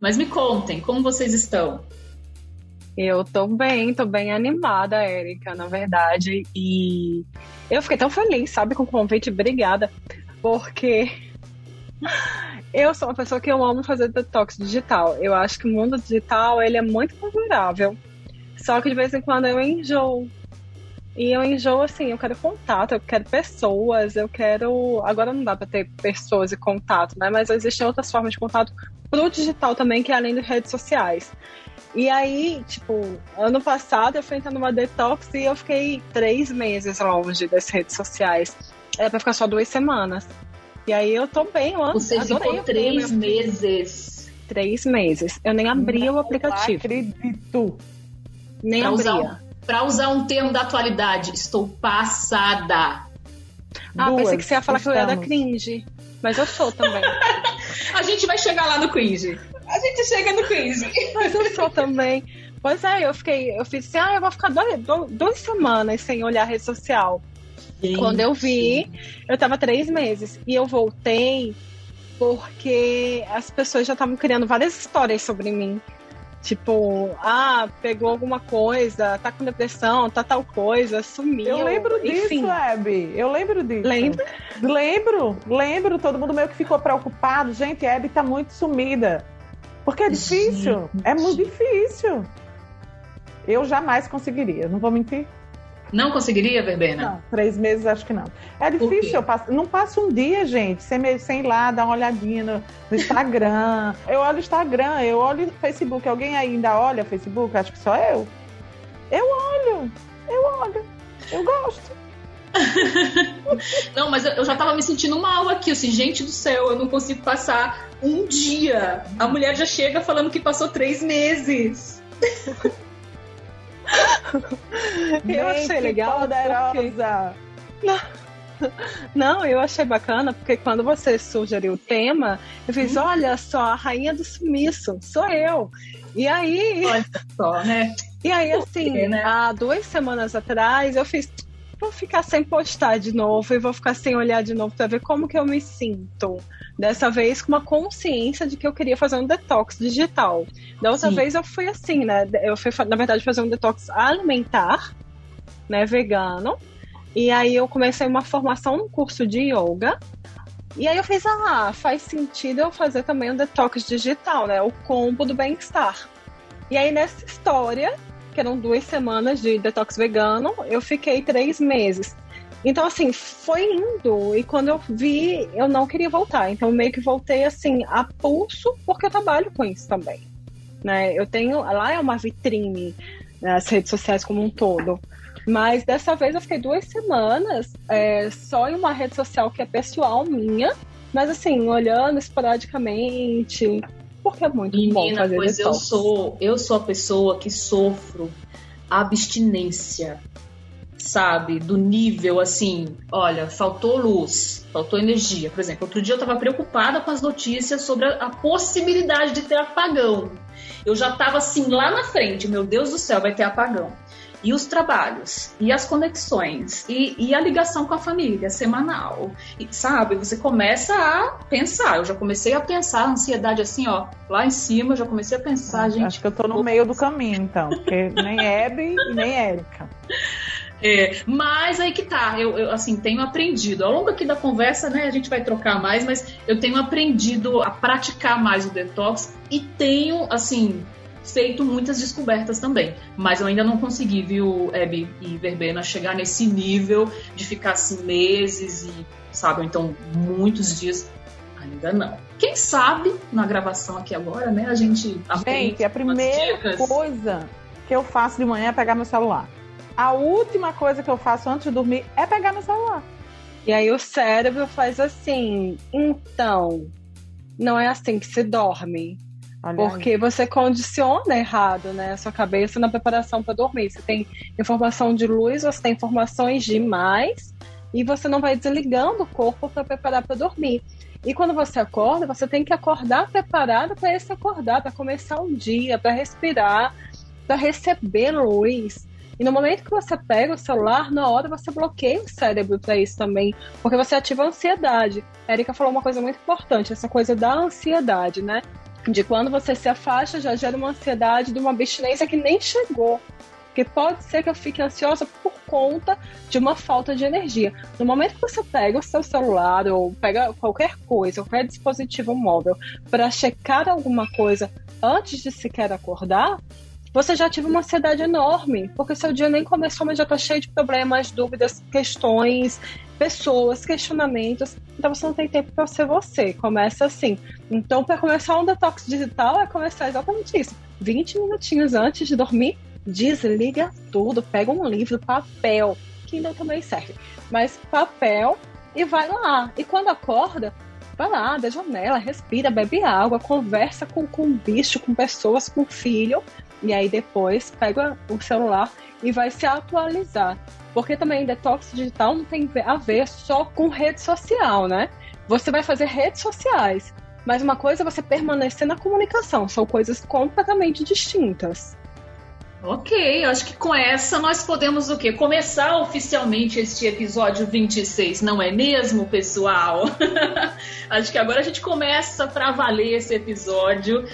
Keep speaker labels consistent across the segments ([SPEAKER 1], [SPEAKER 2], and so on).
[SPEAKER 1] Mas me contem, como vocês estão?
[SPEAKER 2] Eu tô bem, tô bem animada, Érica, na verdade. E eu fiquei tão feliz, sabe, com o convite. Obrigada. Porque eu sou uma pessoa que eu amo fazer detox digital. Eu acho que o mundo digital, ele é muito favorável. Só que de vez em quando eu enjoo. E eu enjoo assim, eu quero contato, eu quero pessoas, eu quero. Agora não dá para ter pessoas e contato, né? Mas existem outras formas de contato pro digital também, que é além de redes sociais. E aí, tipo, ano passado eu fui entrar numa detox e eu fiquei três meses longe das redes sociais. Era pra ficar só duas semanas. E aí eu tô bem, eu
[SPEAKER 1] Você ficou três meses.
[SPEAKER 2] Três meses. Eu nem abria não o aplicativo.
[SPEAKER 3] acredito.
[SPEAKER 2] Nem
[SPEAKER 1] pra
[SPEAKER 2] abria.
[SPEAKER 1] Usar, pra usar um termo da atualidade, estou passada.
[SPEAKER 2] Ah, Duas, pensei que você ia falar estamos. que eu ia da cringe. Mas eu sou também.
[SPEAKER 1] A gente vai chegar lá no cringe. A gente chega no cringe.
[SPEAKER 2] Mas eu sou também. Pois é, eu fiquei, eu fiz assim, ah, eu vou ficar dois, duas semanas sem olhar a rede social. Gente. Quando eu vi, eu tava três meses. E eu voltei porque as pessoas já estavam criando várias histórias sobre mim. Tipo, ah, pegou alguma coisa, tá com depressão, tá tal coisa, sumiu.
[SPEAKER 3] Eu lembro disso, Abby. Eu lembro disso.
[SPEAKER 2] Lembra?
[SPEAKER 3] Lembro, lembro. Todo mundo meio que ficou preocupado. Gente, a Abby tá muito sumida. Porque é difícil. Gente. É muito difícil. Eu jamais conseguiria, não vou mentir.
[SPEAKER 1] Não conseguiria, Verbena?
[SPEAKER 3] Não, três meses acho que não. É difícil, eu passo, não passo um dia, gente, sem, sem ir lá dar uma olhadinha no, no Instagram. eu olho o Instagram, eu olho o Facebook. Alguém ainda olha Facebook? Acho que só eu. Eu olho, eu olho, eu gosto.
[SPEAKER 1] não, mas eu já tava me sentindo mal aqui, assim, gente do céu, eu não consigo passar um dia. A mulher já chega falando que passou três meses.
[SPEAKER 2] eu achei legal.
[SPEAKER 3] Poderosa.
[SPEAKER 2] Porque... Não, eu achei bacana porque quando você sugeriu o tema, eu fiz: hum. olha só, a rainha do sumiço, sou eu. E aí.
[SPEAKER 1] Olha só, né?
[SPEAKER 2] E aí, assim, né? há duas semanas atrás, eu fiz: vou ficar sem postar de novo e vou ficar sem olhar de novo para ver como que eu me sinto. Dessa vez com uma consciência de que eu queria fazer um detox digital. Da outra Sim. vez eu fui assim, né? Eu fui, na verdade, fazer um detox alimentar, né? Vegano. E aí eu comecei uma formação no curso de yoga. E aí eu fiz, ah, faz sentido eu fazer também um detox digital, né? O combo do bem-estar. E aí nessa história, que eram duas semanas de detox vegano, eu fiquei três meses. Então, assim, foi indo. E quando eu vi, eu não queria voltar. Então, meio que voltei, assim, a pulso, porque eu trabalho com isso também. Né? Eu tenho. Lá é uma vitrine, né, as redes sociais como um todo. Mas dessa vez eu fiquei duas semanas é, só em uma rede social que é pessoal minha. Mas, assim, olhando esporadicamente. Porque é muito
[SPEAKER 1] Menina,
[SPEAKER 2] bom fazer
[SPEAKER 1] pois eu sou, eu sou a pessoa que sofro abstinência sabe? Do nível assim, olha, faltou luz, faltou energia. Por exemplo, outro dia eu estava preocupada com as notícias sobre a, a, possibilidade de ter apagão. Eu já estava assim lá na frente, meu Deus do céu, vai ter apagão. E os trabalhos, e as conexões, e, e a ligação com a família semanal. E, sabe, você começa a pensar. Eu já comecei a pensar, a ansiedade assim, ó, lá em cima, eu já comecei a pensar, gente.
[SPEAKER 3] Acho que eu tô no meio do caminho, então, porque nem Hebe e nem Érica.
[SPEAKER 1] É, mas aí que tá, eu, eu, assim tenho aprendido. Ao longo aqui da conversa, né, a gente vai trocar mais, mas eu tenho aprendido a praticar mais o detox e tenho, assim, feito muitas descobertas também. Mas eu ainda não consegui, viu, Hebe e Verbena, chegar nesse nível de ficar assim meses e, sabe, então muitos dias. Ainda não. Quem sabe na gravação aqui agora, né, a gente aprende.
[SPEAKER 3] Gente, a primeira coisa que eu faço de manhã é pegar meu celular a última coisa que eu faço antes de dormir é pegar no celular.
[SPEAKER 2] E aí o cérebro faz assim, então, não é assim que se dorme. Olha porque aí. você condiciona errado, né? A sua cabeça na preparação para dormir. Você tem informação de luz, você tem informações demais e você não vai desligando o corpo para preparar para dormir. E quando você acorda, você tem que acordar preparado para esse acordar, para começar o dia, para respirar, para receber luz. E no momento que você pega o celular, na hora você bloqueia o cérebro para isso também, porque você ativa a ansiedade. Erika falou uma coisa muito importante, essa coisa da ansiedade, né? De quando você se afasta, já gera uma ansiedade de uma abstinência que nem chegou. Porque pode ser que eu fique ansiosa por conta de uma falta de energia. No momento que você pega o seu celular ou pega qualquer coisa, qualquer dispositivo móvel, para checar alguma coisa antes de sequer acordar, você já tive uma ansiedade enorme, porque seu dia nem começou, mas já está cheio de problemas, dúvidas, questões, pessoas, questionamentos. Então você não tem tempo para ser você. Começa assim. Então, para começar um detox digital, é começar exatamente isso. 20 minutinhos antes de dormir, desliga tudo, pega um livro, papel, Kindle também serve, mas papel e vai lá. E quando acorda, vai lá, da janela, respira, bebe água, conversa com, com bicho, com pessoas, com filho, e aí depois pega o celular e vai se atualizar. Porque também detox digital não tem a ver só com rede social, né? Você vai fazer redes sociais, mas uma coisa é você permanecer na comunicação, são coisas completamente distintas.
[SPEAKER 1] Ok, acho que com essa nós podemos o quê? Começar oficialmente este episódio 26, não é mesmo, pessoal? acho que agora a gente começa para valer esse episódio.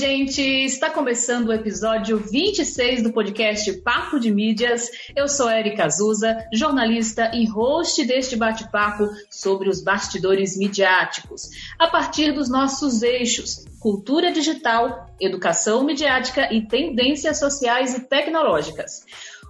[SPEAKER 1] Gente! Está começando o episódio 26 do podcast Papo de Mídias. Eu sou Erika Azusa, jornalista e host deste bate-papo sobre os bastidores midiáticos, a partir dos nossos eixos: cultura digital, educação midiática e tendências sociais e tecnológicas.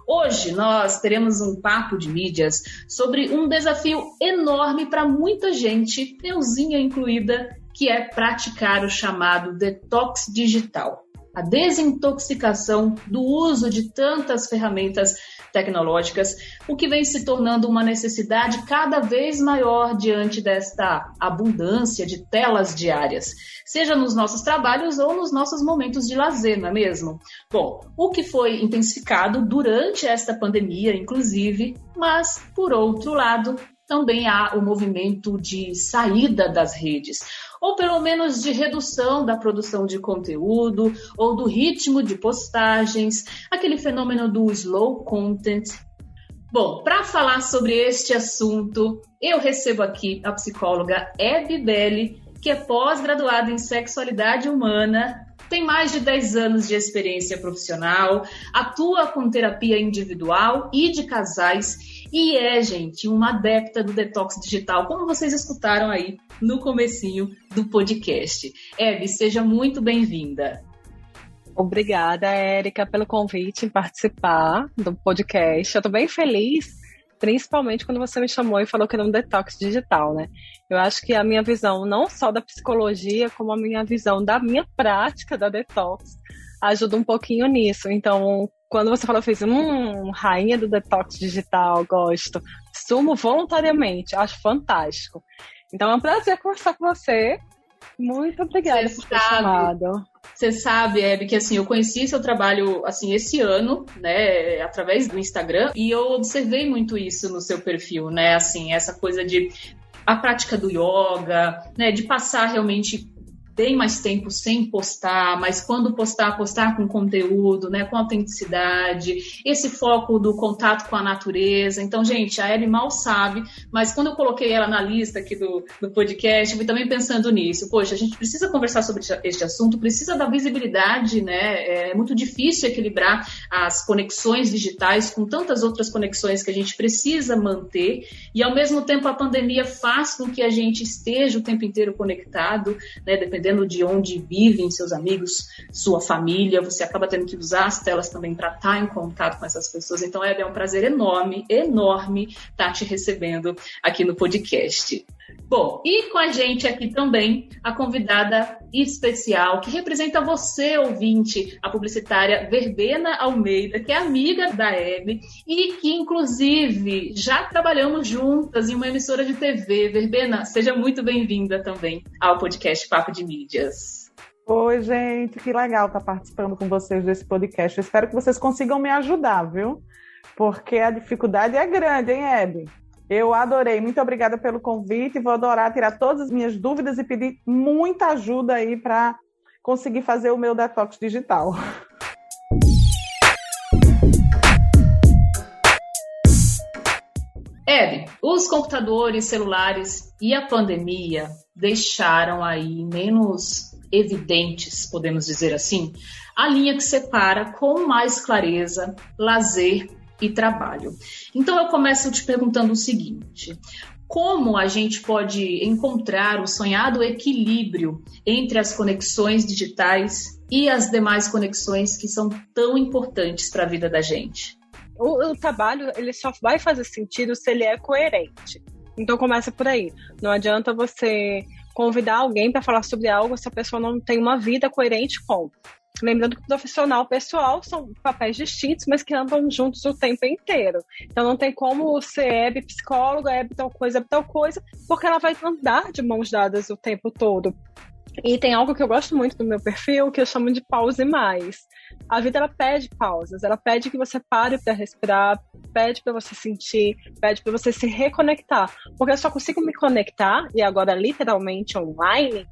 [SPEAKER 1] Hoje nós teremos um papo de mídias sobre um desafio enorme para muita gente, euzinha incluída, que é praticar o chamado detox digital, a desintoxicação do uso de tantas ferramentas tecnológicas, o que vem se tornando uma necessidade cada vez maior diante desta abundância de telas diárias, seja nos nossos trabalhos ou nos nossos momentos de lazer, não é mesmo? Bom, o que foi intensificado durante esta pandemia, inclusive, mas, por outro lado, também há o movimento de saída das redes ou pelo menos de redução da produção de conteúdo ou do ritmo de postagens, aquele fenômeno do slow content. Bom, para falar sobre este assunto, eu recebo aqui a psicóloga Hebe Belli, que é pós-graduada em sexualidade humana, tem mais de 10 anos de experiência profissional, atua com terapia individual e de casais e é, gente, uma adepta do detox digital, como vocês escutaram aí no comecinho do podcast. Hebe, seja muito bem-vinda.
[SPEAKER 2] Obrigada, Érica, pelo convite em participar do podcast. Eu estou bem feliz, principalmente quando você me chamou e falou que era um detox digital, né? Eu acho que a minha visão, não só da psicologia, como a minha visão da minha prática da detox, ajuda um pouquinho nisso. Então, quando você falou, eu fiz, hum, rainha do detox digital, gosto. Sumo voluntariamente, acho fantástico. Então é um prazer conversar com você. Muito obrigada você por ter sabe, chamado.
[SPEAKER 1] Você sabe, Hebe, que assim, eu conheci seu trabalho assim esse ano, né, através do Instagram, e eu observei muito isso no seu perfil, né? Assim, essa coisa de a prática do yoga, né, de passar realmente tem mais tempo sem postar, mas quando postar, postar com conteúdo, né, com autenticidade, esse foco do contato com a natureza. Então, gente, a Ellie mal sabe, mas quando eu coloquei ela na lista aqui do, do podcast, fui também pensando nisso. Poxa, a gente precisa conversar sobre este assunto, precisa da visibilidade, né? É muito difícil equilibrar as conexões digitais com tantas outras conexões que a gente precisa manter, e ao mesmo tempo a pandemia faz com que a gente esteja o tempo inteiro conectado, né? Dependendo dependendo de onde vivem seus amigos, sua família, você acaba tendo que usar as telas também para estar tá em contato com essas pessoas. Então, é, é um prazer enorme, enorme estar tá te recebendo aqui no podcast. Bom, e com a gente aqui também a convidada especial que representa você, ouvinte, a publicitária Verbena Almeida, que é amiga da Hebe e que, inclusive, já trabalhamos juntas em uma emissora de TV. Verbena, seja muito bem-vinda também ao podcast Papo de Mídias.
[SPEAKER 3] Oi, gente, que legal estar participando com vocês desse podcast. Eu espero que vocês consigam me ajudar, viu? Porque a dificuldade é grande, hein, Hebe? Eu adorei. Muito obrigada pelo convite. Vou adorar tirar todas as minhas dúvidas e pedir muita ajuda aí para conseguir fazer o meu detox digital.
[SPEAKER 1] Hebe, os computadores, celulares e a pandemia deixaram aí menos evidentes, podemos dizer assim, a linha que separa com mais clareza lazer e trabalho. Então eu começo te perguntando o seguinte: como a gente pode encontrar o sonhado equilíbrio entre as conexões digitais e as demais conexões que são tão importantes para a vida da gente?
[SPEAKER 2] O, o, trabalho ele só vai fazer sentido se ele é coerente. Então começa por aí. Não adianta você convidar alguém para falar sobre algo se a pessoa não tem uma vida coerente com. Lembrando que profissional pessoal são papéis distintos, mas que andam juntos o tempo inteiro. Então não tem como ser Hebe psicóloga, Hebe tal coisa, Hebe tal coisa, porque ela vai andar de mãos dadas o tempo todo. E tem algo que eu gosto muito do meu perfil, que eu chamo de pause mais. A vida ela pede pausas, ela pede que você pare para respirar, pede para você sentir, pede para você se reconectar, porque eu só consigo me conectar e agora literalmente online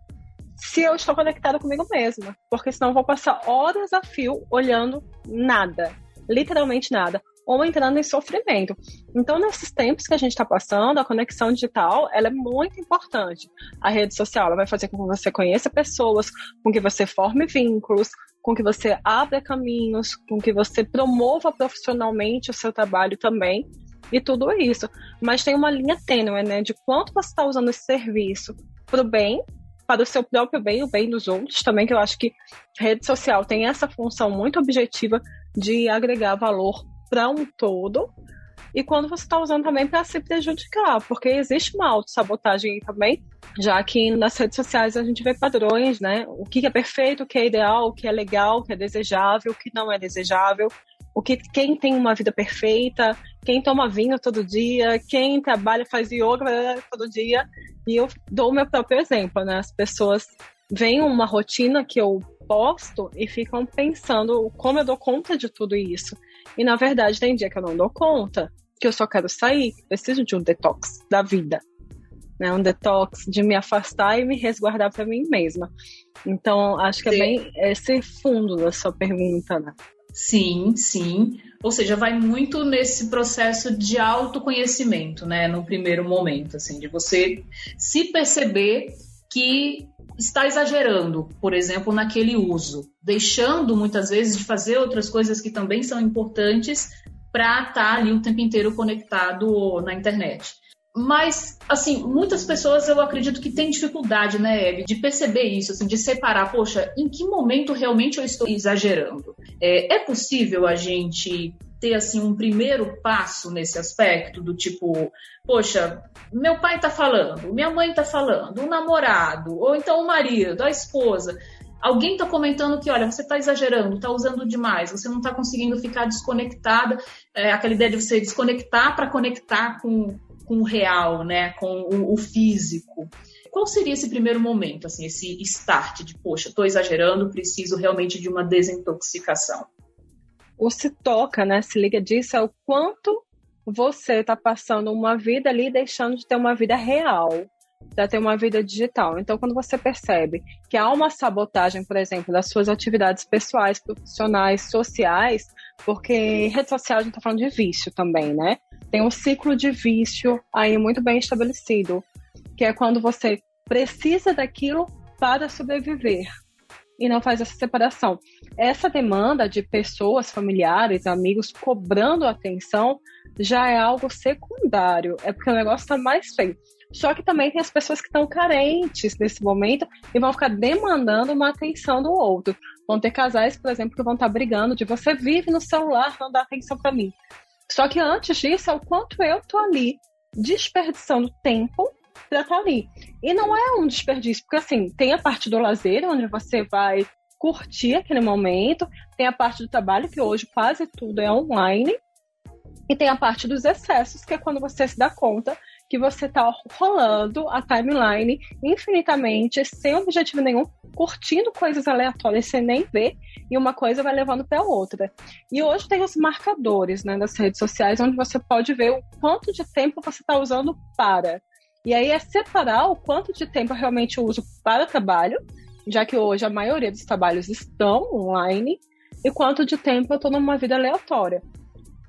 [SPEAKER 2] se eu estou conectada comigo mesma, porque senão eu vou passar horas a fio olhando nada, literalmente nada, ou entrando em sofrimento. Então, nesses tempos que a gente está passando, a conexão digital ela é muito importante. A rede social ela vai fazer com que você conheça pessoas, com que você forme vínculos, com que você abra caminhos, com que você promova profissionalmente o seu trabalho também e tudo isso. Mas tem uma linha tênue, né, de quanto você está usando esse serviço para o bem para o seu próprio bem, o bem dos outros também, que eu acho que rede social tem essa função muito objetiva de agregar valor para um todo. E quando você está usando também para se prejudicar, porque existe uma autossabotagem aí também, já que nas redes sociais a gente vê padrões, né? O que é perfeito, o que é ideal, o que é legal, o que é desejável, o que não é desejável, o que quem tem uma vida perfeita, quem toma vinho todo dia, quem trabalha, faz yoga todo dia. E eu dou o meu próprio exemplo, né? As pessoas veem uma rotina que eu posto e ficam pensando como eu dou conta de tudo isso. E na verdade, tem dia que eu não dou conta, que eu só quero sair, preciso de um detox da vida. Né, um detox de me afastar e me resguardar para mim mesma. Então, acho que é bem esse fundo da sua pergunta, né?
[SPEAKER 1] Sim, sim. Ou seja, vai muito nesse processo de autoconhecimento, né? No primeiro momento, assim, de você se perceber que está exagerando, por exemplo, naquele uso, deixando muitas vezes de fazer outras coisas que também são importantes para estar tá ali o tempo inteiro conectado na internet. Mas, assim, muitas pessoas eu acredito que têm dificuldade, né, Eve, de perceber isso, assim, de separar, poxa, em que momento realmente eu estou exagerando? É, é possível a gente ter, assim, um primeiro passo nesse aspecto, do tipo, poxa, meu pai tá falando, minha mãe tá falando, o namorado, ou então o marido, a esposa, alguém está comentando que, olha, você está exagerando, está usando demais, você não está conseguindo ficar desconectada, é, aquela ideia de você desconectar para conectar com, com o real, né, com o, o, físico. Qual seria esse primeiro momento, assim, esse start de, poxa, estou exagerando, preciso realmente de uma desintoxicação?
[SPEAKER 2] O se toca, né, se liga disso, é o quanto você está passando uma vida ali deixando de ter uma vida real, para ter uma vida digital. Então, quando você percebe que há uma sabotagem, por exemplo, das suas atividades pessoais, profissionais, sociais, porque rede social a gente está falando de vício também, né? Tem um ciclo de vício aí muito bem estabelecido, que é quando você precisa daquilo para sobreviver e não faz essa separação. Essa demanda de pessoas, familiares, amigos cobrando atenção já é algo secundário, é porque o negócio está mais feio. Só que também tem as pessoas que estão carentes nesse momento e vão ficar demandando uma atenção do outro. Vão ter casais, por exemplo, que vão estar brigando de você vive no celular, não dá atenção para mim. Só que antes disso é o quanto eu tô ali desperdiçando tempo para estar tá ali. E não é um desperdício, porque assim, tem a parte do lazer, onde você vai curtir aquele momento, tem a parte do trabalho, que hoje quase tudo é online, e tem a parte dos excessos, que é quando você se dá conta que você está rolando a timeline infinitamente, sem objetivo nenhum, curtindo coisas aleatórias sem nem ver, e uma coisa vai levando para outra. E hoje tem os marcadores né, redes sociais, onde você pode ver o quanto de tempo você está usando para. E aí é separar o quanto de tempo eu realmente uso para trabalho, já que hoje a maioria dos trabalhos estão online, e quanto de tempo eu estou numa vida aleatória.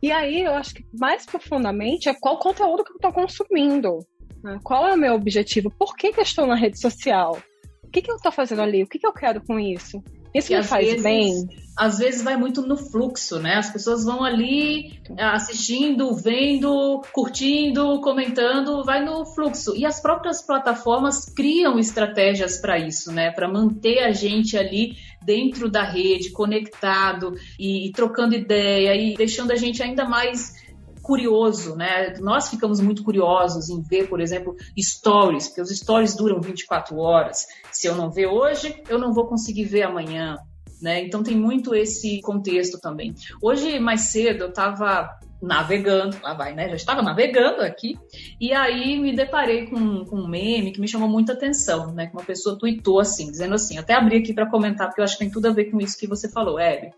[SPEAKER 2] E aí eu acho que mais profundamente é qual conteúdo que eu estou consumindo. Né? Qual é o meu objetivo? Por que, que eu estou na rede social? O que, que eu estou fazendo ali? O que, que eu quero com isso? Isso e me faz
[SPEAKER 1] vezes,
[SPEAKER 2] bem?
[SPEAKER 1] Às vezes vai muito no fluxo, né? As pessoas vão ali é, assistindo, vendo, curtindo, comentando, vai no fluxo. E as próprias plataformas criam estratégias para isso, né? Para manter a gente ali dentro da rede, conectado e, e trocando ideia e deixando a gente ainda mais curioso, né? Nós ficamos muito curiosos em ver, por exemplo, stories, porque os stories duram 24 horas. Se eu não ver hoje, eu não vou conseguir ver amanhã. Né? Então tem muito esse contexto também. Hoje, mais cedo, eu estava navegando, lá vai, né? Já estava navegando aqui, e aí me deparei com, com um meme que me chamou muita atenção, né? Que uma pessoa tweetou assim, dizendo assim, até abri aqui para comentar, porque eu acho que tem tudo a ver com isso que você falou, Hebe.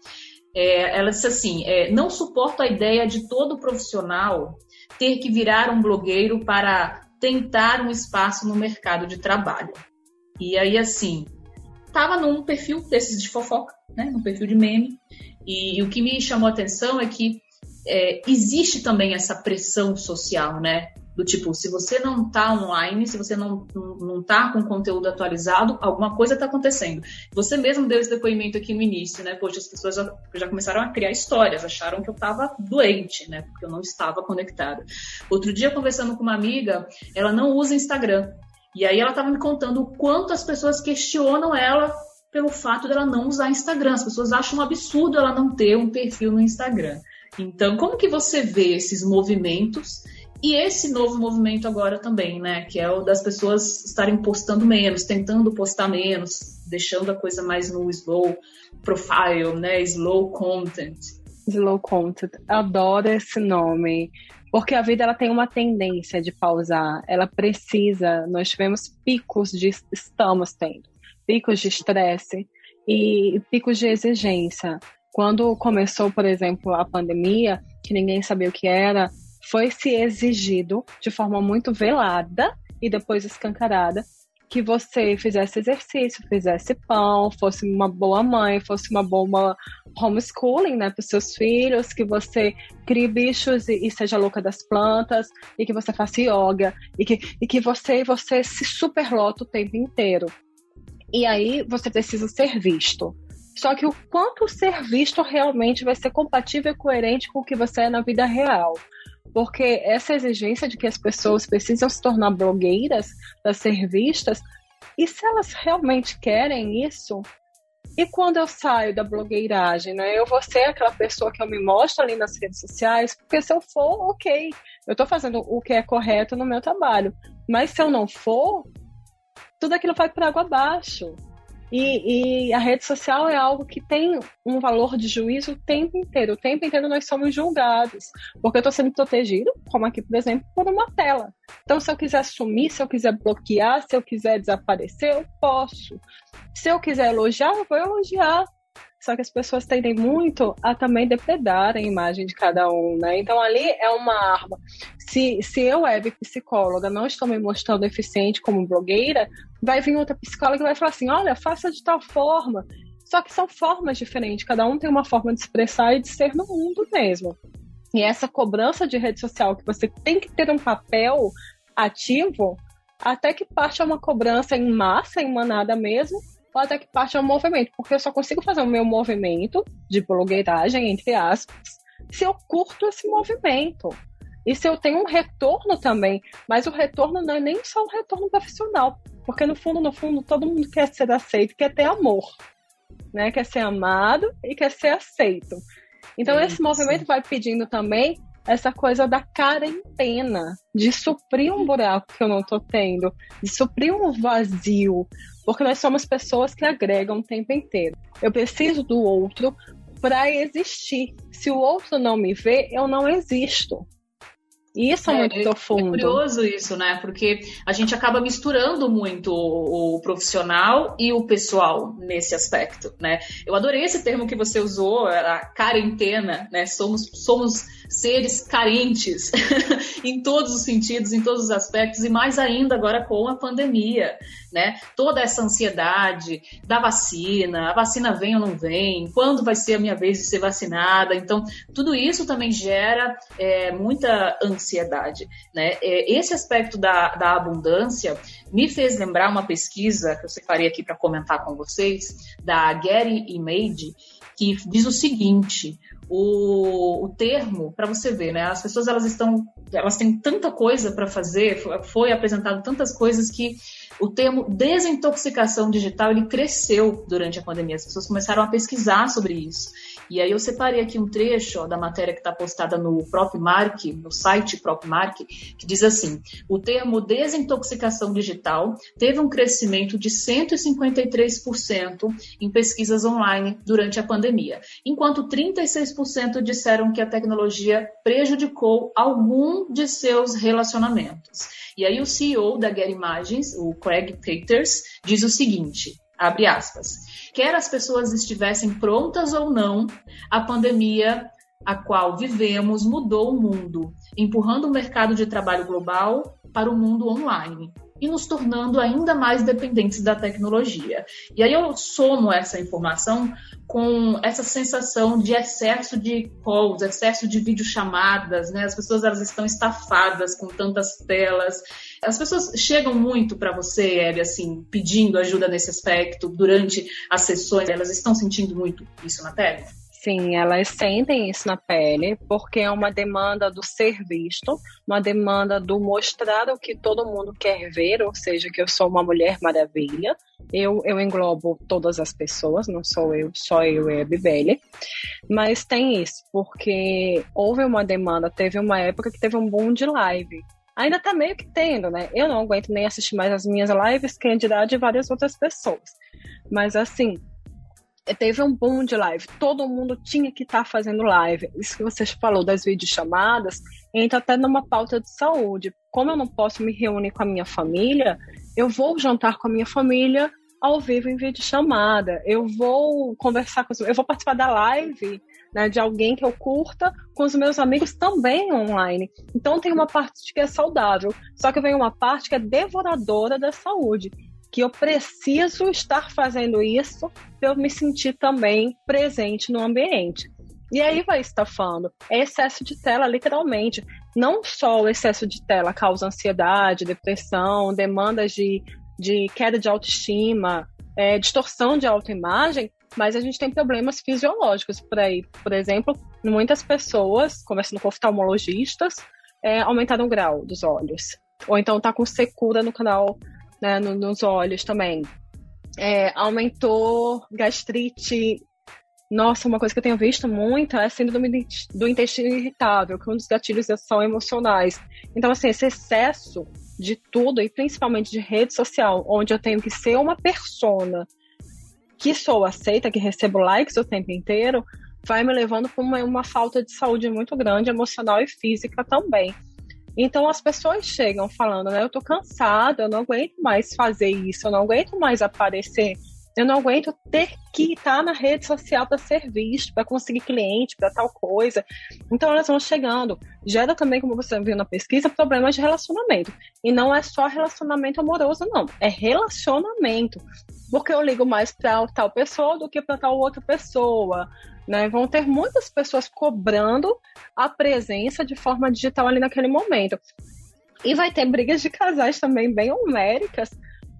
[SPEAKER 1] É, ela disse assim: é, não suporto a ideia de todo profissional ter que virar um blogueiro para tentar um espaço no mercado de trabalho. E aí, assim, tava num perfil desses de fofoca, né? Num perfil de meme. E, e o que me chamou a atenção é que é, existe também essa pressão social, né? Do tipo, se você não está online, se você não, não, está com conteúdo atualizado, alguma coisa está acontecendo. Você mesmo deu esse depoimento aqui no início, né? Poxa, as pessoas já, já começaram a criar histórias, acharam que eu estava doente, né? Porque eu não estava conectada. Outro dia, conversando com uma amiga, ela não usa Instagram. E aí ela estava me contando o quanto as pessoas questionam ela pelo fato dela não usar Instagram. As pessoas acham um absurdo ela não ter um perfil no Instagram. Então, como que você vê esses movimentos e esse novo movimento agora também, né? Que é o das pessoas estarem postando menos, tentando postar menos, deixando a coisa mais no slow profile, né? Slow content.
[SPEAKER 2] Slow content. Adoro esse nome. Porque a vida ela tem uma tendência de pausar. Ela precisa. Nós tivemos picos de. Estamos tendo picos de estresse e picos de exigência. Quando começou, por exemplo, a pandemia, que ninguém sabia o que era, foi se exigido de forma muito velada e depois escancarada que você fizesse exercício, fizesse pão, fosse uma boa mãe, fosse uma boa homeschooling, né, para os seus filhos, que você crie bichos e, e, seja louca das plantas, e que você faça yoga, e que, e que você, você se superlota o tempo inteiro. E aí você precisa ser visto. Só que o quanto ser visto realmente vai ser compatível e coerente com o que você é na vida real. Porque essa exigência de que as pessoas precisam se tornar blogueiras para ser vistas, e se elas realmente querem isso? E quando eu saio da blogueiragem, né? Eu vou ser aquela pessoa que eu me mostro ali nas redes sociais, porque se eu for, ok, eu estou fazendo o que é correto no meu trabalho. Mas se eu não for, tudo aquilo vai para água abaixo. E, e, a rede social é algo que tem um valor de juízo o tempo inteiro. O tempo inteiro nós somos julgados. Porque eu estou sendo protegido, como aqui, por exemplo, por uma tela. Então, se eu quiser sumir, se eu quiser bloquear, se eu quiser desaparecer, eu posso. Se eu quiser elogiar, eu vou elogiar. Só que as pessoas tendem muito a também depredar a imagem de cada um, né? Então ali é uma arma. Se, se eu, web psicóloga, não estou me mostrando eficiente como blogueira, vai vir outra psicóloga e vai falar assim: olha, faça de tal forma. Só que são formas diferentes, cada um tem uma forma de expressar e de ser no mundo mesmo. E essa cobrança de rede social, que você tem que ter um papel ativo, até que parte é uma cobrança em massa, em manada mesmo, ou até que parte é um movimento, porque eu só consigo fazer o meu movimento de blogueiragem, entre aspas, se eu curto esse movimento. E se eu tenho um retorno também, mas o retorno não é nem só um retorno profissional, porque no fundo, no fundo, todo mundo quer ser aceito, quer ter amor, né? Quer ser amado e quer ser aceito. Então esse movimento vai pedindo também essa coisa da quarentena, de suprir um buraco que eu não tô tendo, de suprir um vazio, porque nós somos pessoas que agregam o tempo inteiro. Eu preciso do outro para existir. Se o outro não me vê, eu não existo. Isso é, é muito é, profundo. É
[SPEAKER 1] curioso isso, né? Porque a gente acaba misturando muito o, o, profissional e o pessoal nesse aspecto, né? Eu adorei esse termo que você usou, a quarentena, né? Somos, somos seres carentes em todos os sentidos, em todos os aspectos, e mais ainda agora com a pandemia, né? Toda essa ansiedade da vacina, a vacina vem ou não vem, quando vai ser a minha vez de ser vacinada. Então, tudo isso também gera é, muita ansiedade, né? É, esse aspecto da, da abundância me fez lembrar uma pesquisa que eu separei aqui para comentar com vocês, da Gary Imade, que diz o seguinte: o, o termo, para você ver, né? As pessoas elas estão, elas têm tanta coisa para fazer, foi apresentado tantas coisas que o termo desintoxicação digital ele cresceu durante a pandemia. As pessoas começaram a pesquisar sobre isso. E aí eu separei aqui um trecho ó, da matéria que está postada no Mark, no site Mark, que diz assim: o termo desintoxicação digital teve um crescimento de 153% em pesquisas online durante a pandemia, enquanto 36% disseram que a tecnologia prejudicou algum de seus relacionamentos. E aí o CEO da Get Imagens, o Craig Peters, diz o seguinte: abre aspas. Quer as pessoas estivessem prontas ou não, a pandemia a qual vivemos mudou o mundo, empurrando o mercado de trabalho global para o mundo online e nos tornando ainda mais dependentes da tecnologia. E aí eu somo essa informação com essa sensação de excesso de calls, excesso de videochamadas, né? As pessoas elas estão estafadas com tantas telas. As pessoas chegam muito para você, Ellie, assim, pedindo ajuda nesse aspecto durante as sessões. Elas estão sentindo muito isso na tela?
[SPEAKER 2] Sim, elas sentem isso na pele, porque é uma demanda do ser visto, uma demanda do mostrar o que todo mundo quer ver, ou seja, que eu sou uma mulher maravilha. Eu, eu englobo todas as pessoas, não sou eu, só eu e a Bibele. Mas tem isso, porque houve uma demanda, teve uma época que teve um boom de live. Ainda tá meio que tendo, né? Eu não aguento nem assistir mais as minhas lives, quem dirá de várias outras pessoas. Mas assim, teve um boom de live. Todo mundo tinha que estar tá fazendo live. Isso que você falou das videochamadas, entra até numa pauta de saúde. Como eu não posso me reunir com a minha família, eu vou jantar com a minha família ao vivo em videochamada. Eu vou conversar com os, eu vou participar da live né, de alguém que eu curta com os meus amigos também online. Então tem uma parte que é saudável, só que vem uma parte que é devoradora da saúde que eu preciso estar fazendo isso para eu me sentir também presente no ambiente. E aí vai estafando. É excesso de tela, literalmente. Não só o excesso de tela causa ansiedade, depressão, demandas de, de queda de autoestima, é, distorção de autoimagem, mas a gente tem problemas fisiológicos por aí. Por exemplo, muitas pessoas, conversando com oftalmologistas, é, aumentaram o grau dos olhos. Ou então tá com secura no canal né, no, nos olhos também. É, aumentou gastrite. Nossa, uma coisa que eu tenho visto muito é a síndrome do intestino irritável, que um dos gatilhos são emocionais. Então, assim, esse excesso de tudo, e principalmente de rede social, onde eu tenho que ser uma persona que sou aceita, que recebo likes o tempo inteiro, vai me levando para uma, uma falta de saúde muito grande, emocional e física também. Então as pessoas chegam falando, né? Eu tô cansada, eu não aguento mais fazer isso, eu não aguento mais aparecer, eu não aguento ter que estar na rede social para ser visto, para conseguir cliente, para tal coisa. Então elas vão chegando. Gera também, como você viu na pesquisa, problemas de relacionamento. E não é só relacionamento amoroso, não. É relacionamento. Porque eu ligo mais para tal pessoa do que para tal outra pessoa. Né? Vão ter muitas pessoas cobrando a presença de forma digital ali naquele momento. E vai ter brigas de casais também bem homéricas,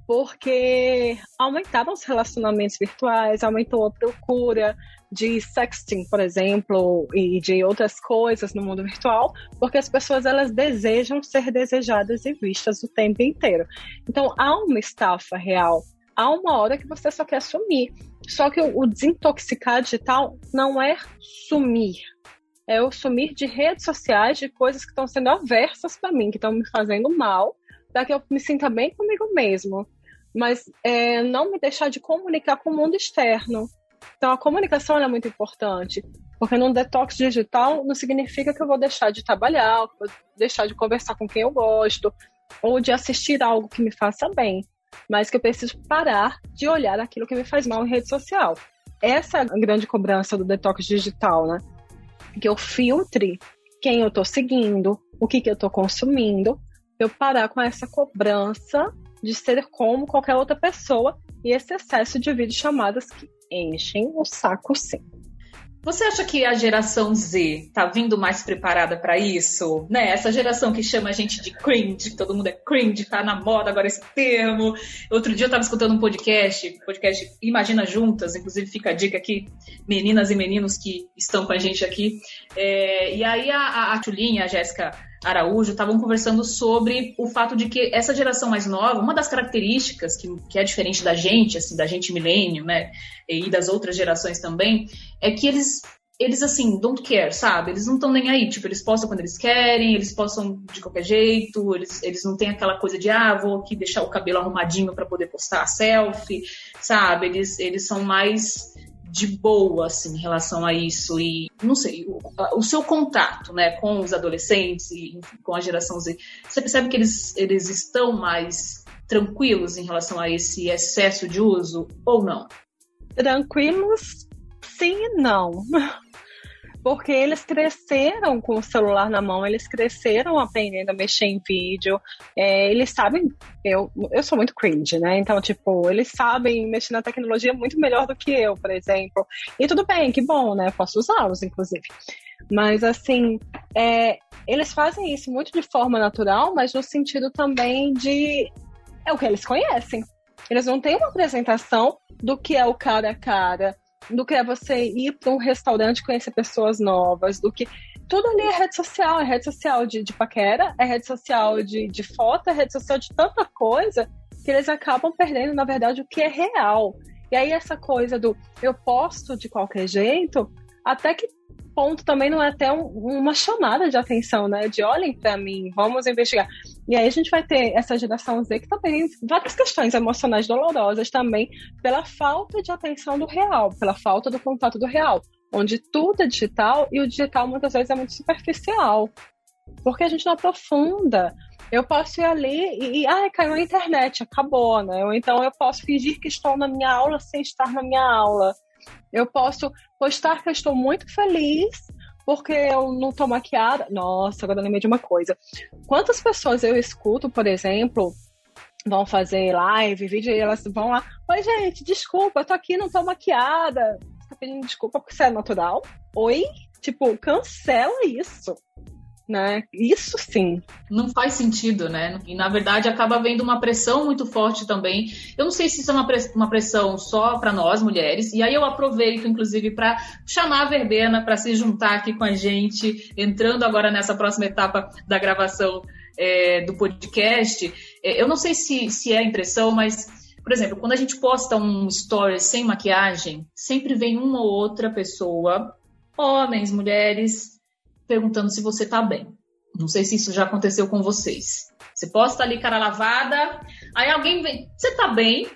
[SPEAKER 2] porque aumentaram os relacionamentos virtuais, aumentou a procura de sexting, por exemplo, e de outras coisas no mundo virtual, porque as pessoas elas desejam ser desejadas e vistas o tempo inteiro. Então há uma estafa real há uma hora que você só quer sumir. Só que o, desintoxicar digital não é sumir. É o sumir de redes sociais, de coisas que estão sendo aversas para mim, que estão me fazendo mal, para que eu me sinta bem comigo mesmo. Mas é, não me deixar de comunicar com o mundo externo. Então, a comunicação é muito importante. Porque num detox digital não significa que eu vou deixar de trabalhar, deixar de conversar com quem eu gosto, ou de assistir algo que me faça bem, mas que eu preciso parar de olhar aquilo que me faz mal em rede social. Essa é a grande cobrança do detox digital, né? Que eu filtre quem eu tô seguindo, o que, que eu tô consumindo, eu parar com essa cobrança de ser como qualquer outra pessoa e esse excesso de videochamadas que enchem o saco sim.
[SPEAKER 1] Você acha que a geração Z tá vindo mais preparada para isso? Né? Essa geração que chama a gente de cringe, que todo mundo é cringe, tá na moda agora esse termo. Outro dia eu tava escutando um podcast, podcast Imagina Juntas, inclusive fica a dica aqui, meninas e meninos que estão com a gente aqui. É, e aí a, a Tulinha, a Jéssica Araújo estavam conversando sobre o fato de que essa geração mais nova, uma das características que, que é diferente da gente, assim, da gente milênio, né, e das outras gerações também, é que eles eles assim, don't care, sabe? Eles não estão nem aí, tipo, eles postam quando eles querem, eles postam de qualquer jeito, eles, eles não têm aquela coisa de, ah, vou aqui deixar o cabelo arrumadinho para poder postar a selfie, sabe? Eles, eles são mais de boa, assim, em relação a isso. E, não sei, o, o seu contato, né, com os adolescentes e com a geração Z, você percebe que eles, eles estão mais tranquilos em relação a esse excesso de uso ou não?
[SPEAKER 2] Tranquilos, sim e não. porque eles cresceram com o celular na mão, eles cresceram aprendendo a mexer em vídeo, é, eles sabem, eu, eu sou muito cringe, né? Então, tipo, eles sabem mexer na tecnologia muito melhor do que eu, por exemplo. E tudo bem, que bom, né? Posso usá-los, inclusive. Mas, assim, é, eles fazem isso muito de forma natural, mas no sentido também de. É o que eles conhecem. Eles não têm uma apresentação do que é o cara a cara, do que é você ir para um restaurante conhecer pessoas novas, do que. Tudo ali é rede social, é rede social de, de paquera, é rede social de, de foto, é rede social de tanta coisa que eles acabam perdendo, na verdade, o que é real. E aí essa coisa do eu posto de qualquer jeito, até que ponto também não é até um, uma chamada de atenção, né? De olhem para mim, vamos investigar. E aí a gente vai ter essa geração Z que também várias questões emocionais dolorosas também pela falta de atenção do real, pela falta do contato do real, onde tudo é digital e o digital muitas vezes é muito superficial. Porque a gente não aprofunda. Eu posso ir ali e, e ah, caiu na internet, acabou, né? Ou então eu posso fingir que estou na minha aula sem estar na minha aula. Eu posso postar que eu estou muito feliz porque eu não tô maquiada. Nossa, agora eu lembrei de uma coisa. Quantas pessoas eu escuto, por exemplo, vão fazer live, vídeo, e elas vão lá, oi gente, desculpa, eu tô aqui, não tô maquiada. Você tá pedindo desculpa porque você é natural? Oi? Tipo, cancela isso né? Isso sim.
[SPEAKER 1] Não faz sentido, né? E na verdade acaba havendo uma pressão muito forte também. Eu não sei se isso é uma pressão só para nós mulheres. E aí eu aproveito, inclusive, para chamar a Verbena para se juntar aqui com a gente, entrando agora nessa próxima etapa da gravação é, do podcast. É, eu não sei se, se é impressão, mas por exemplo, quando a gente posta um story sem maquiagem, sempre vem uma ou outra pessoa, homens, mulheres, perguntando se você tá bem. Não sei se isso já aconteceu com vocês. Você posta ali cara lavada, aí alguém vem, você tá bem?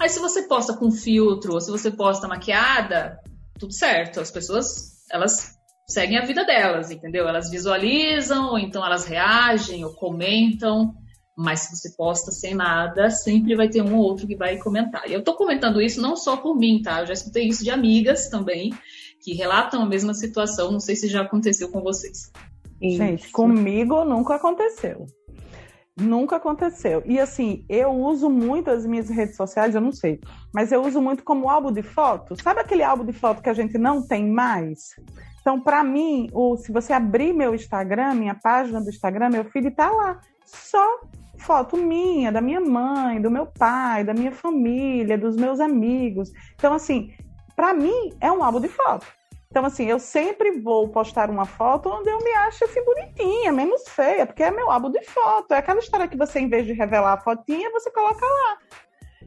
[SPEAKER 1] Aí se você posta com filtro, ou se você posta maquiada, tudo certo. As pessoas, elas seguem a vida delas, entendeu? Elas visualizam, ou então elas reagem, ou comentam. Mas se você posta sem nada, sempre vai ter um ou outro que vai comentar. E eu tô comentando isso não só por mim, tá? Eu já escutei isso de amigas também, que relatam a mesma situação. Não sei se já aconteceu com vocês.
[SPEAKER 3] Gente, comigo nunca aconteceu. Nunca aconteceu. E assim, eu uso muito as minhas redes sociais, eu não sei, mas eu uso muito como álbum de foto. Sabe aquele álbum de foto que a gente não tem mais? Então, para mim, o, se você abrir meu Instagram, minha página do Instagram, meu feed tá lá. Só foto minha, da minha mãe, do meu pai, da minha família, dos meus amigos. Então, assim, para mim é um álbum de foto. Então, assim, eu sempre vou postar uma foto onde eu me acho assim bonitinha, menos feia, porque é meu álbum de foto. É aquela história que você, em vez de revelar a fotinha, você coloca lá.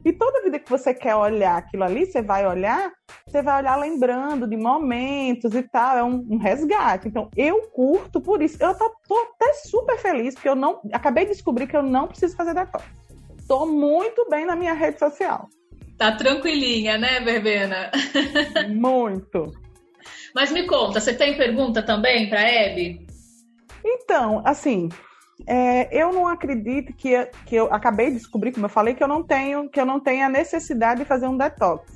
[SPEAKER 3] E toda vida que você quer olhar aquilo ali, você vai olhar, você vai olhar lembrando de momentos e tal, é um, um resgate. Então, eu curto por isso. Eu tô, tô, até super feliz, porque eu não. Acabei de descobrir que eu não preciso fazer detox. Tô muito bem na minha rede social.
[SPEAKER 1] Tá tranquilinha, né, Verbena?
[SPEAKER 3] Muito.
[SPEAKER 1] Mas me conta, você tem pergunta também para Hebe?
[SPEAKER 3] Então, assim, é, eu não acredito que, que eu acabei de descobrir, como eu falei, que eu não tenho, que eu não tenho a necessidade de fazer um detox.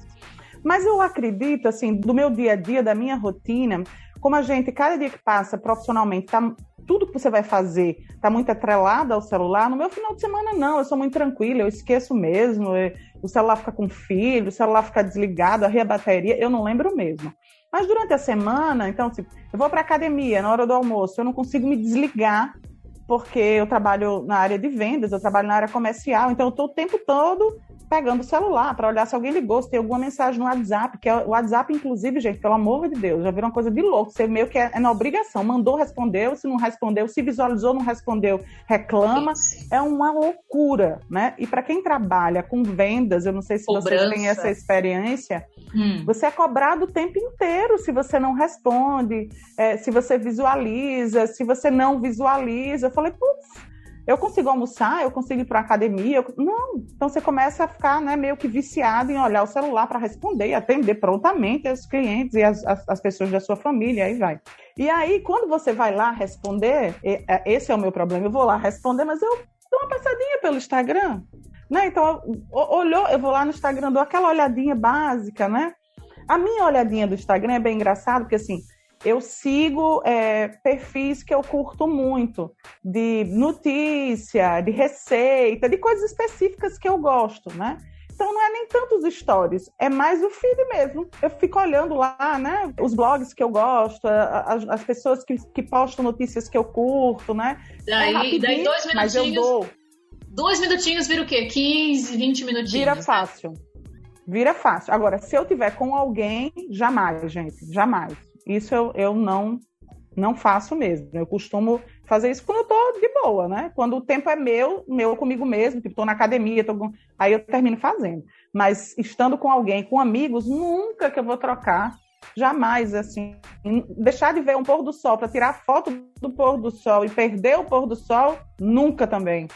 [SPEAKER 3] Mas eu acredito, assim, do meu dia a dia, da minha rotina, como a gente, cada dia que passa profissionalmente, tá, tudo que você vai fazer está muito atrelado ao celular. No meu final de semana, não, eu sou muito tranquila, eu esqueço mesmo. O celular fica com filho, o celular fica desligado, a bateria, eu não lembro mesmo. Mas durante a semana, então, tipo, eu vou para academia na hora do almoço, eu não consigo me desligar porque eu trabalho na área de vendas, eu trabalho na área comercial, então eu estou o tempo todo pegando o celular para olhar se alguém ligou, se tem alguma mensagem no WhatsApp, que é o WhatsApp, inclusive, gente, pelo amor de Deus, já virou uma coisa de louco. Você meio que é, é na obrigação. Mandou, respondeu, se não respondeu, se visualizou, não respondeu, reclama. É uma loucura, né? E para quem trabalha com vendas, eu não sei se Cobrança. vocês têm essa experiência, hum. você é cobrado o tempo inteiro se você não responde, é, se você visualiza, se você não visualiza. Eu falei, putz eu consigo almoçar, eu consigo ir para academia. Eu... Não, então você começa a ficar né, meio que viciado em olhar o celular para responder e atender prontamente os clientes e as, as, as, pessoas da sua família, aí vai. E aí, quando você vai lá responder, é, esse é o meu problema, eu vou lá responder, mas eu dou uma passadinha pelo Instagram. Né? Então, olhou, eu vou lá no Instagram, dou aquela olhadinha básica, né? A minha olhadinha do Instagram é bem engraçado, porque assim, eu sigo é, perfis que eu curto muito, de notícia, de receita, de coisas específicas que eu gosto, né? Então não é nem tanto os stories, é mais o feed mesmo. Eu fico olhando lá, né? Os blogs que eu gosto, as, as pessoas que, que postam notícias que eu curto, né?
[SPEAKER 1] Daí, é daí dois minutinhos. Mas eu dou. Dois minutinhos vira o quê? 15, 20 minutinhos.
[SPEAKER 3] Vira fácil. Vira fácil. Agora, se eu tiver com alguém, jamais, gente. Jamais. Isso eu, eu não não faço mesmo. Eu costumo fazer isso quando eu tô de boa, né? Quando o tempo é meu, meu comigo mesmo, tipo, tô na academia, tô aí eu termino fazendo. Mas estando com alguém, com amigos, nunca que eu vou trocar, jamais, assim, deixar de ver um pôr do sol para tirar foto do pôr do sol e perder o pôr do sol, nunca também.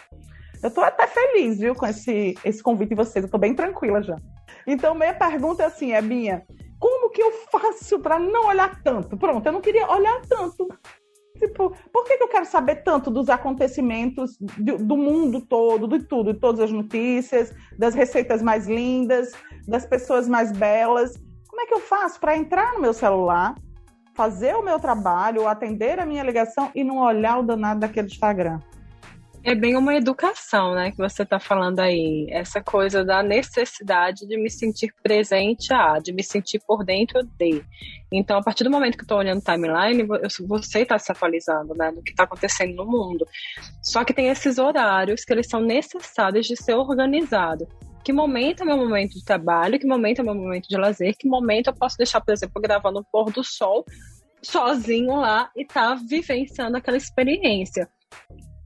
[SPEAKER 3] Eu tô até feliz, viu, com esse, esse convite de vocês, eu tô bem tranquila já. Então, minha pergunta é assim, é minha, que eu faço para não olhar tanto? Pronto, eu não queria olhar tanto. Tipo, por que, que eu quero saber tanto dos acontecimentos do, do mundo todo, de tudo, de todas as notícias, das receitas mais lindas, das pessoas mais belas? Como é que eu faço para entrar no meu celular, fazer o meu trabalho, atender a minha ligação e não olhar o danado daquele Instagram?
[SPEAKER 2] É bem uma educação, né, que você está falando aí. Essa coisa da necessidade de me sentir presente a, de me sentir por dentro de. Então, a partir do momento que eu estou olhando timeline, você está se atualizando, né, do que está acontecendo no mundo. Só que tem esses horários que eles são necessários de ser organizado. Que momento é meu momento de trabalho, que momento é meu momento de lazer, que momento eu posso deixar, por exemplo, gravando o pôr do sol sozinho lá e tá vivenciando aquela experiência.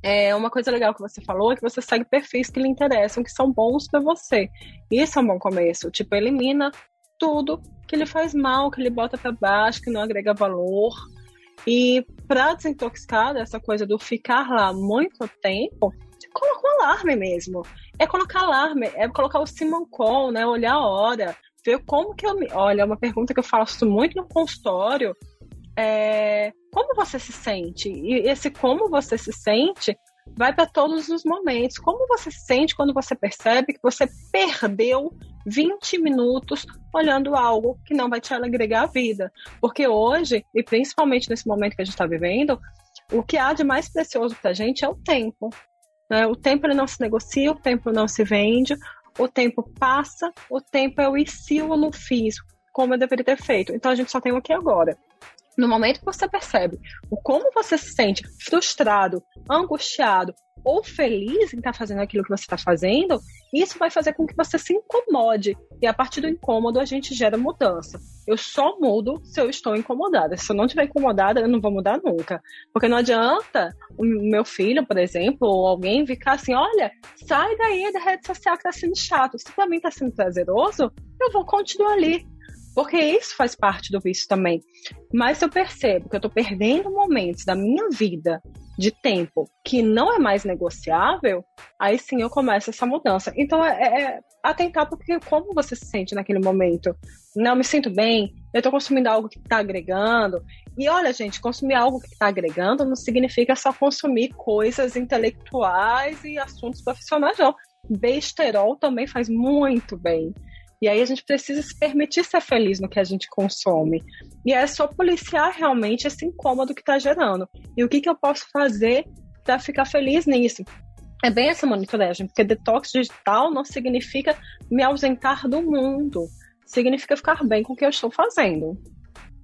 [SPEAKER 2] É, uma coisa legal que você falou é que você segue perfis que lhe interessam, que são bons para você. Isso é um bom começo. Tipo, elimina tudo que lhe faz mal, que lhe bota para baixo, que não agrega valor. E para desintoxicar dessa coisa do ficar lá muito tempo, coloca um alarme mesmo. É colocar alarme, é colocar o Simoncon, né? Olhar a hora, ver como que eu me. Olha, é uma pergunta que eu faço muito no consultório é, como você se sente. E esse como você se sente vai para todos os momentos. Como você se sente quando você percebe que você perdeu 20 minutos olhando algo que não vai te agregar a vida? Porque hoje, e principalmente nesse momento que a gente está vivendo, o que há de mais precioso para a gente é o tempo. Né? O tempo ele não se negocia, o tempo não se vende, o tempo passa, o tempo é o e se eu não fiz, como eu deveria ter feito. Então a gente só tem o aqui agora no momento que você percebe o como você se sente frustrado, angustiado ou feliz em estar tá fazendo aquilo que você está fazendo, isso vai fazer com que você se incomode. E a partir do incômodo, a gente gera mudança. Eu só mudo se eu estou incomodada. Se eu não estiver incomodada, eu não vou mudar nunca. Porque não adianta o meu filho, por exemplo, ou alguém ficar assim: olha, sai daí da rede social que está sendo chato. Se para mim está sendo prazeroso, eu vou continuar ali. Porque isso faz parte do vício também. Mas se eu percebo que eu estou perdendo momentos da minha vida de tempo que não é mais negociável, aí sim eu começo essa mudança. Então é, é, é atentar porque como você se sente naquele momento. Não me sinto bem, eu estou consumindo algo que está agregando. E olha, gente, consumir algo que está agregando não significa só consumir coisas intelectuais e assuntos profissionais, não. Besterol também faz muito bem. E aí a gente precisa se permitir ser feliz no que a gente consome. E é só policiar realmente esse incômodo que está gerando. E o que, que eu posso fazer para ficar feliz nisso? É bem essa monitoragem, porque detox digital não significa me ausentar do mundo. Significa ficar bem com o que eu estou fazendo.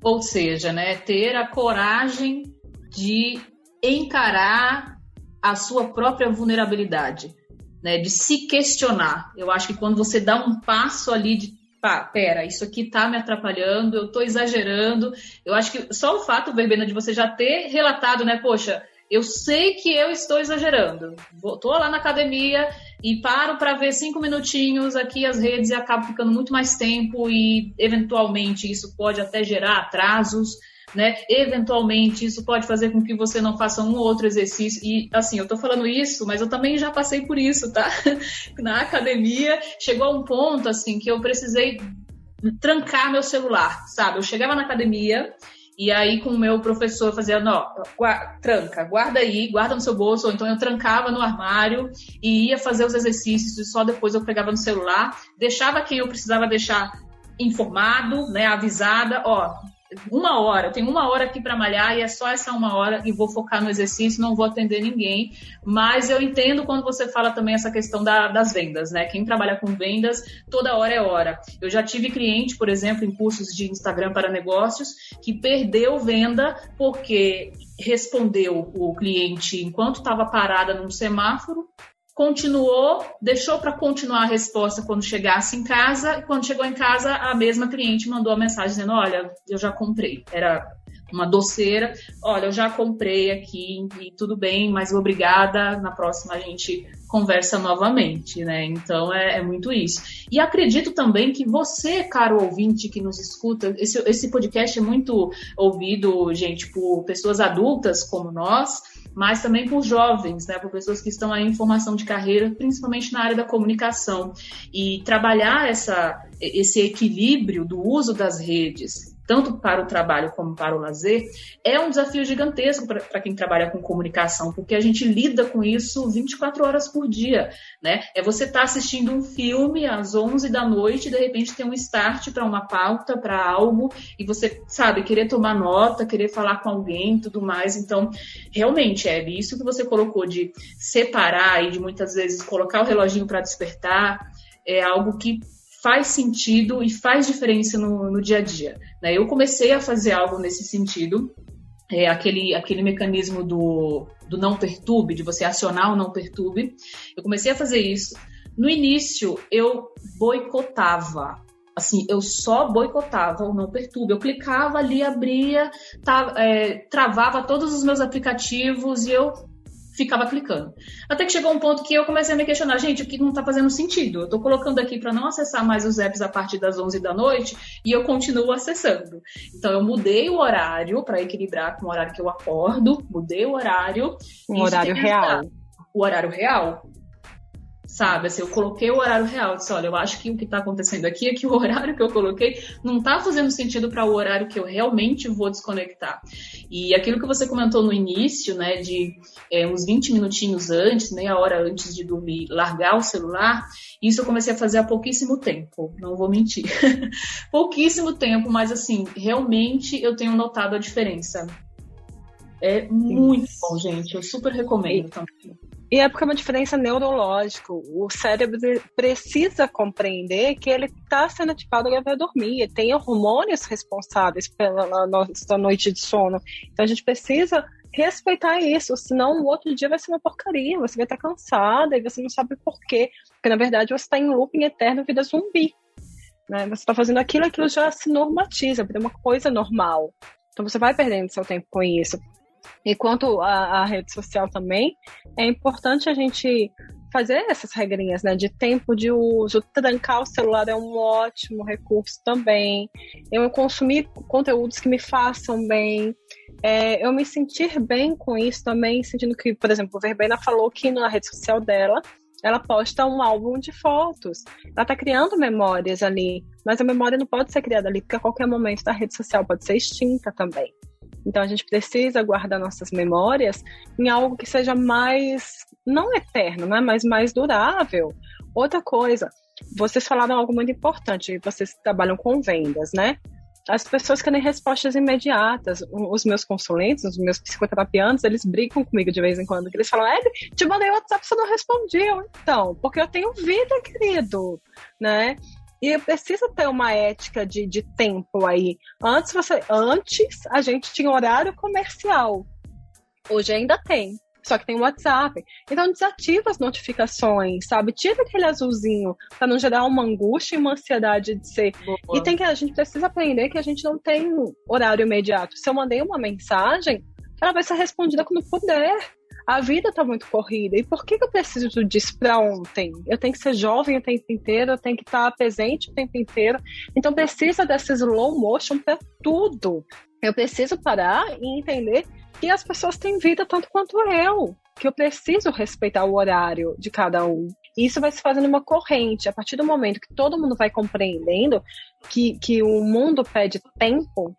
[SPEAKER 1] Ou seja, né, ter a coragem de encarar a sua própria vulnerabilidade né, de se questionar. Eu acho que quando você dá um passo ali de pá, pera, isso aqui tá me atrapalhando, eu tô exagerando. Eu acho que só o fato, Verbena, de você já ter relatado, né, poxa, eu sei que eu estou exagerando. Vou, tô lá na academia e paro para ver cinco minutinhos aqui as redes e acabo ficando muito mais tempo e eventualmente isso pode até gerar atrasos né? Eventualmente, isso pode fazer com que você não faça um ou outro exercício. E, assim, eu tô falando isso, mas eu também já passei por isso, tá? Na academia, chegou a um ponto, assim, que eu precisei trancar meu celular, sabe? Eu chegava na academia e aí, com o meu professor, fazia, guarda, tranca, guarda aí, guarda no seu bolso, ou então eu trancava no armário e ia fazer os exercícios e só depois eu pegava no celular, deixava quem eu precisava deixar informado, né, avisada, ó, uma hora, eu tenho uma hora aqui para malhar e é só essa uma hora e vou focar no exercício, não vou atender ninguém. Mas eu entendo quando você fala também essa questão da, das vendas, né? Quem trabalha com vendas, toda hora é hora. Eu já tive cliente, por exemplo, em cursos de Instagram para negócios, que perdeu venda porque respondeu o cliente enquanto estava parada num semáforo continuou, deixou para continuar a resposta quando chegasse em casa, e quando chegou em casa, a mesma cliente mandou a mensagem dizendo: Olha, eu já comprei. Era uma doceira: Olha, eu já comprei aqui e tudo bem, mas obrigada. Na próxima a gente conversa novamente, né? Então é, é, muito isso. E acredito também que você, caro ouvinte que nos escuta, esse, esse podcast é muito ouvido, gente, por pessoas adultas como nós mas também por jovens, né, por pessoas que estão aí em formação de carreira, principalmente na área da comunicação. E trabalhar essa, esse equilíbrio do uso das redes tanto para o trabalho como para o lazer, é um desafio gigantesco para quem trabalha com comunicação, porque a gente lida com isso 24 horas por dia, né? É você estar tá assistindo um filme às 11 da noite e de repente tem um start para uma pauta, para algo, e você, sabe, querer tomar nota, querer falar com alguém tudo mais. Então, realmente, é isso que você colocou de separar e de muitas vezes colocar o reloginho para despertar, é algo que faz sentido e faz diferença no, no dia a dia. Né? Eu comecei a fazer algo nesse sentido, é, aquele, aquele mecanismo do, do não perturbe, de você acionar o não perturbe. Eu comecei a fazer isso. No início, eu boicotava. Assim, eu só boicotava o não perturbe. Eu clicava ali, abria, tá, é, travava todos os meus aplicativos e eu ficava clicando. Até que chegou um ponto que eu comecei a me questionar, gente, o que não está fazendo sentido? Eu estou colocando aqui para não acessar mais os apps a partir das 11 da noite e eu continuo acessando. Então eu mudei o horário para equilibrar com o horário que eu acordo, mudei o horário.
[SPEAKER 2] Um horário real.
[SPEAKER 1] O horário real sabe? Assim, eu coloquei o horário real, disse, olha, eu acho que o que está acontecendo aqui é que o horário que eu coloquei não está fazendo sentido para o horário que eu realmente vou desconectar. E aquilo que você comentou no início, né, de é, uns 20 minutinhos antes, meia hora antes de dormir, largar o celular, isso eu comecei a fazer há pouquíssimo tempo, não vou mentir. pouquíssimo tempo, mas assim, realmente eu tenho notado a diferença. É muito bom, gente. Eu super recomendo também.
[SPEAKER 2] E é porque é uma diferença neurológica. O cérebro precisa compreender que ele está sendo ativado para dormir. Tem hormônios responsáveis pela nossa noite de sono. Então a gente precisa respeitar isso, senão o outro dia vai ser uma porcaria. Você vai estar cansada e você não sabe por quê. Porque na verdade você está em looping eterno, vida zumbi. Né? Você está fazendo aquilo, aquilo já se normatiza, é uma coisa normal. Então você vai perdendo seu tempo com isso. E quanto à, rede social também, é importante a gente fazer essas regrinhas, né? De tempo de uso, trancar o celular é um ótimo recurso também. Eu consumir conteúdos que me façam bem. é, eu me sentir bem com isso também, sentindo que, por exemplo, Verbena falou que na rede social dela ela posta um álbum de fotos. Ela está criando memórias ali, mas a memória não pode ser criada ali, porque a qualquer momento da rede social pode ser extinta também. Então a gente precisa guardar nossas memórias em algo que seja mais, não eterno, né, mas mais durável. Outra coisa, vocês falaram algo muito importante, vocês trabalham com vendas, né? as pessoas querem respostas imediatas. Os meus consulentes, os meus psicoterapiantes, eles brincam comigo de vez em quando. Eles falam, Ed, te mandei WhatsApp, você não respondeu. Então, porque eu tenho vida, querido, né? E precisa ter uma ética de, de tempo aí. Antes, você, antes a gente tinha horário comercial. Hoje ainda tem só que tem o WhatsApp. Então desativa as notificações, sabe? Tira aquele azulzinho para não gerar uma angústia e uma ansiedade de ser. Boa. E tem que a gente precisa aprender que a gente não tem horário imediato. Se eu mandei uma mensagem, ela vai ser respondida quando puder. A vida está muito corrida. E por que, que eu preciso disso para ontem? Eu tenho que ser jovem o tempo inteiro, eu tenho que estar tá presente o tempo inteiro. Então precisa dessa slow motion para tudo. Eu preciso parar e entender que as pessoas têm vida tanto quanto eu, que eu preciso respeitar o horário de cada um. E isso vai se fazendo uma corrente. A partir do momento que todo mundo vai compreendendo que, que o mundo pede tempo,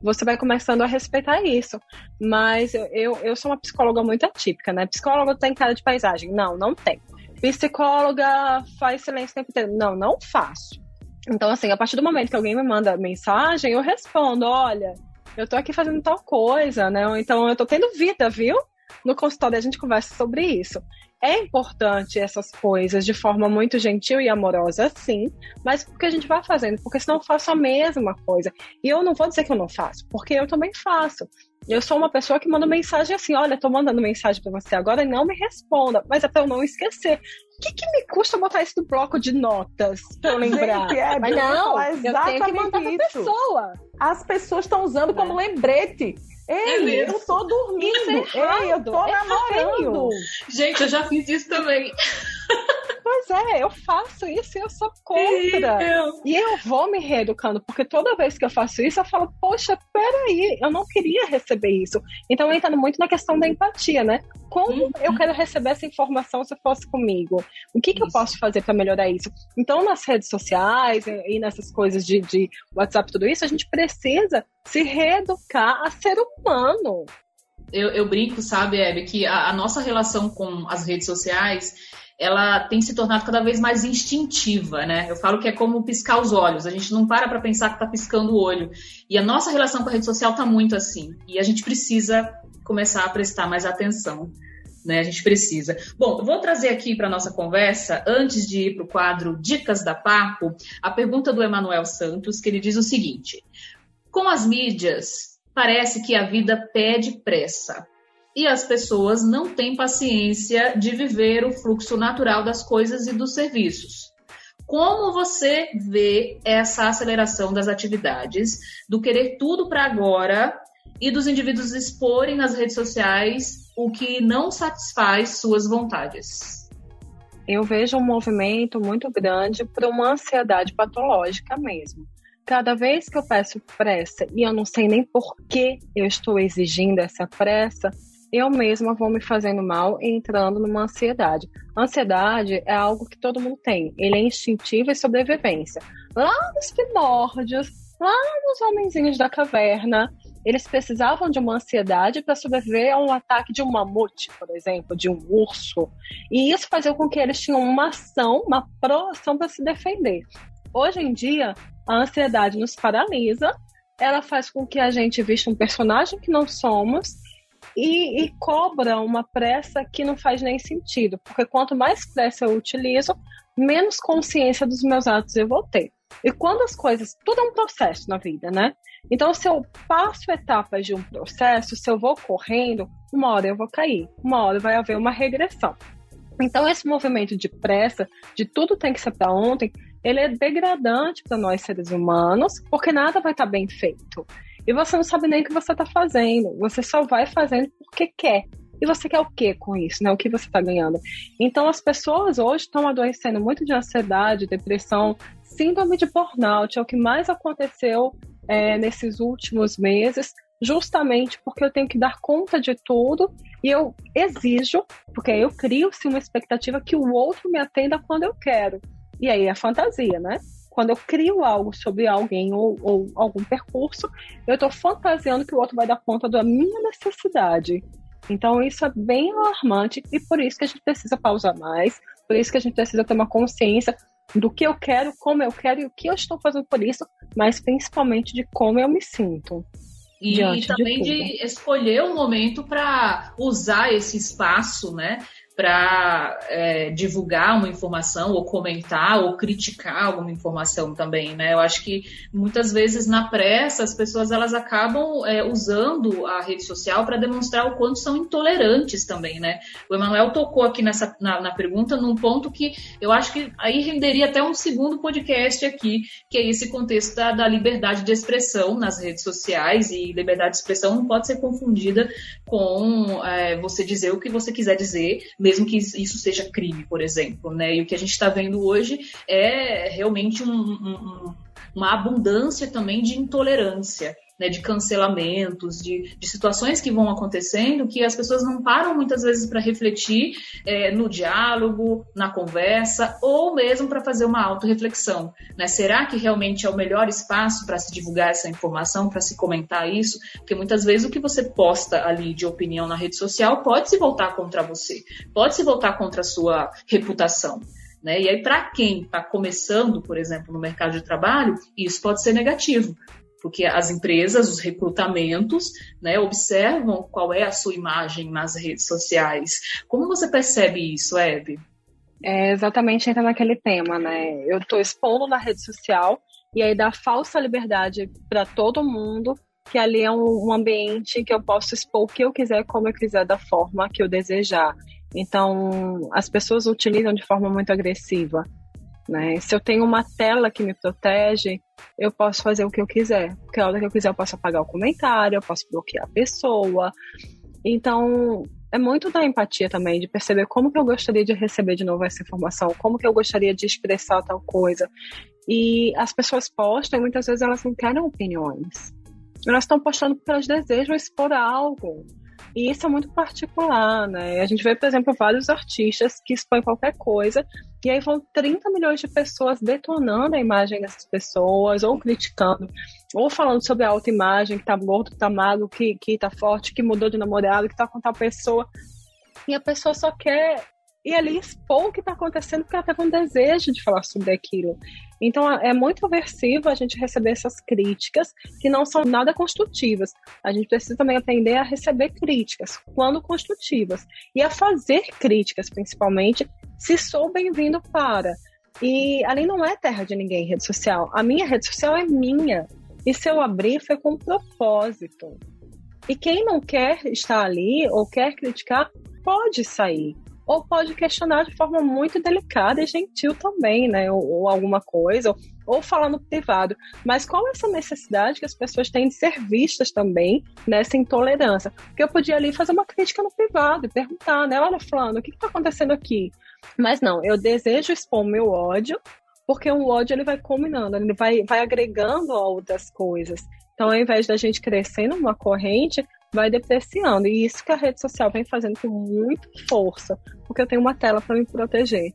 [SPEAKER 2] você vai começando a respeitar isso. Mas eu, eu sou uma psicóloga muito atípica, né? Psicóloga tem cara de paisagem. Não, não tem. Psicóloga faz silêncio o tempo inteiro. Não, não faço. Então, assim, a partir do momento que alguém me manda mensagem, eu respondo: olha, eu tô aqui fazendo tal coisa, né? Então eu tô tendo vida, viu? No consultório a gente conversa sobre isso. É importante essas coisas de forma muito gentil e amorosa, sim, mas porque a gente vai fazendo, porque senão eu faço a mesma coisa. E eu não vou dizer que eu não faço, porque eu também faço. Eu sou uma pessoa que manda mensagem assim: olha, tô mandando mensagem para você agora e não me responda, mas é pra eu não esquecer. O que, que me custa botar isso no bloco de notas pra eu lembrar? Gente, é,
[SPEAKER 3] mas não, eu tenho que mandar pra pessoa. As pessoas estão usando como é. lembrete. Ei, é eu tô dormindo. É Ei, eu tô é namorando.
[SPEAKER 1] Gente, eu já fiz isso também.
[SPEAKER 2] Pois é, eu faço isso e eu sou contra. Eu... E eu vou me reeducando, porque toda vez que eu faço isso, eu falo, poxa, peraí, eu não queria receber isso. Então entra muito na questão da empatia, né? Como uhum. eu quero receber essa informação se fosse comigo? O que, que eu posso fazer para melhorar isso? Então, nas redes sociais e nessas coisas de, de WhatsApp, tudo isso, a gente precisa se reeducar a ser humano.
[SPEAKER 1] Eu, eu brinco, sabe, Hebe, que a, a nossa relação com as redes sociais ela tem se tornado cada vez mais instintiva, né? Eu falo que é como piscar os olhos. A gente não para para pensar que está piscando o olho. E a nossa relação com a rede social está muito assim. E a gente precisa começar a prestar mais atenção. Né, a gente precisa. Bom, vou trazer aqui para nossa conversa, antes de ir para o quadro Dicas da Papo, a pergunta do Emanuel Santos, que ele diz o seguinte: Com as mídias, parece que a vida pede pressa e as pessoas não têm paciência de viver o fluxo natural das coisas e dos serviços. Como você vê essa aceleração das atividades, do querer tudo para agora e dos indivíduos exporem nas redes sociais o que não satisfaz suas vontades?
[SPEAKER 2] Eu vejo um movimento muito grande para uma ansiedade patológica mesmo. Cada vez que eu peço pressa e eu não sei nem por que eu estou exigindo essa pressa, eu mesma vou me fazendo mal entrando numa ansiedade. Ansiedade é algo que todo mundo tem, ele é instintivo e sobrevivência. Lá nos primórdios, lá nos homenzinhos da caverna, eles precisavam de uma ansiedade para sobreviver a um ataque de um mamute, por exemplo, de um urso. E isso fazia com que eles tinham uma ação, uma proação para se defender. Hoje em dia, a ansiedade nos paralisa, ela faz com que a gente vista um personagem que não somos e, e, cobra uma pressa que não faz nem sentido, porque quanto mais pressa eu utilizo, menos consciência dos meus atos eu vou ter. E quando as coisas, tudo é um processo na vida, né? Então, se eu passo etapas de um processo, se eu vou correndo, uma hora eu vou cair, uma hora vai haver uma regressão. Então, esse movimento de pressa, de tudo tem que ser para ontem, ele é degradante para nós seres humanos, porque nada vai estar tá bem feito. E você não sabe nem o que você está fazendo. Você só vai fazendo porque quer. E você quer o que com isso, né? O que você está ganhando? Então, as pessoas hoje estão adoecendo muito de ansiedade, depressão, síndrome de burnout, é o que mais aconteceu é, nesses últimos meses, justamente porque eu tenho que dar conta de tudo e eu exijo, porque eu crio-se uma expectativa que o outro me atenda quando eu quero. E aí é fantasia, né? Quando eu crio algo sobre alguém ou, ou algum percurso, eu estou fantasiando que o outro vai dar conta da minha necessidade. Então isso é bem alarmante e por isso que a gente precisa pausar mais, por isso que a gente precisa ter uma consciência do que eu quero, como eu quero e o que eu estou fazendo por isso, mas principalmente de como eu me sinto.
[SPEAKER 1] E, também de, de, escolher o um momento para usar esse espaço, né? Para é, divulgar uma informação ou comentar ou criticar alguma informação também, né? Eu acho que muitas vezes na pressa as pessoas elas acabam é, usando a rede social para demonstrar o quanto são intolerantes também, né? O Emanuel tocou aqui nessa na, na, pergunta num ponto que eu acho que aí renderia até um segundo podcast aqui, que é esse contexto da, da liberdade de expressão nas redes sociais e liberdade de expressão não pode ser confundida com é, você dizer o que você quiser dizer mesmo que isso seja crime, por exemplo. Né? E o que a gente está vendo hoje é realmente um, um, uma abundância também de intolerância né, de cancelamentos, de, de, situações que vão acontecendo que as pessoas não param muitas vezes para refletir é, no diálogo, na conversa, ou mesmo para fazer uma autorreflexão. Né? Será que realmente é o melhor espaço para se divulgar essa informação, para se comentar isso? Porque muitas vezes o que você posta ali de opinião na rede social pode se voltar contra você, pode se voltar contra a sua reputação. Né? E aí, para quem está começando, por exemplo, no mercado de trabalho, isso pode ser negativo, porque as empresas, os recrutamentos, né, observam qual é a sua imagem nas redes sociais. Como você percebe isso, Hebe?
[SPEAKER 2] É exatamente entra naquele tema, né? Eu estou expondo na rede social e aí dá falsa liberdade para todo mundo que ali é um, um, ambiente que eu posso expor o que eu quiser, como eu quiser, da forma que eu desejar. Então, as pessoas utilizam de forma muito agressiva. Né? Se eu tenho uma tela que me protege, eu posso fazer o que eu quiser. Porque a hora que eu quiser, eu posso apagar o comentário, eu posso bloquear a pessoa. Então, é muito da empatia também, de perceber como que eu gostaria de receber de novo essa informação, como que eu gostaria de expressar tal coisa. E as pessoas postam e muitas vezes elas não querem opiniões. Elas estão postando porque elas desejam expor algo. E isso é muito particular, né? A gente vê, por exemplo, vários artistas que expõem qualquer coisa e aí vão 30 milhões de pessoas detonando a imagem dessas pessoas, ou criticando, ou falando sobre a autoimagem, que tá gordo, que tá magro, que, que tá forte, que mudou de namorado, que tá com tal pessoa. E a pessoa só quer ir ali expor o que está acontecendo porque ela está com desejo de falar sobre aquilo. Então é muito aversivo a gente receber essas críticas que não são nada construtivas. A gente precisa também aprender a receber críticas, quando construtivas, e a fazer críticas, principalmente, se sou bem-vindo para. E ali não é terra de ninguém rede social. A minha rede social é minha. E se eu abrir, foi com propósito. E quem não quer estar ali ou quer criticar, pode sair ou pode questionar de forma muito delicada e gentil também, né? Ou, ou alguma coisa, ou, ou falar no privado. Mas qual é essa necessidade que as pessoas têm de ser vistas também nessa intolerância? Porque eu podia ali fazer uma crítica no privado e perguntar, né? Olha, Flano, o que está acontecendo aqui? Mas não, eu desejo expor meu ódio, porque o ódio ele vai combinando, ele vai, vai agregando a outras coisas. Então, ao invés da gente crescer numa corrente, vai depreciando. E isso que a rede social vem fazendo com muita força, porque eu tenho uma tela para me proteger.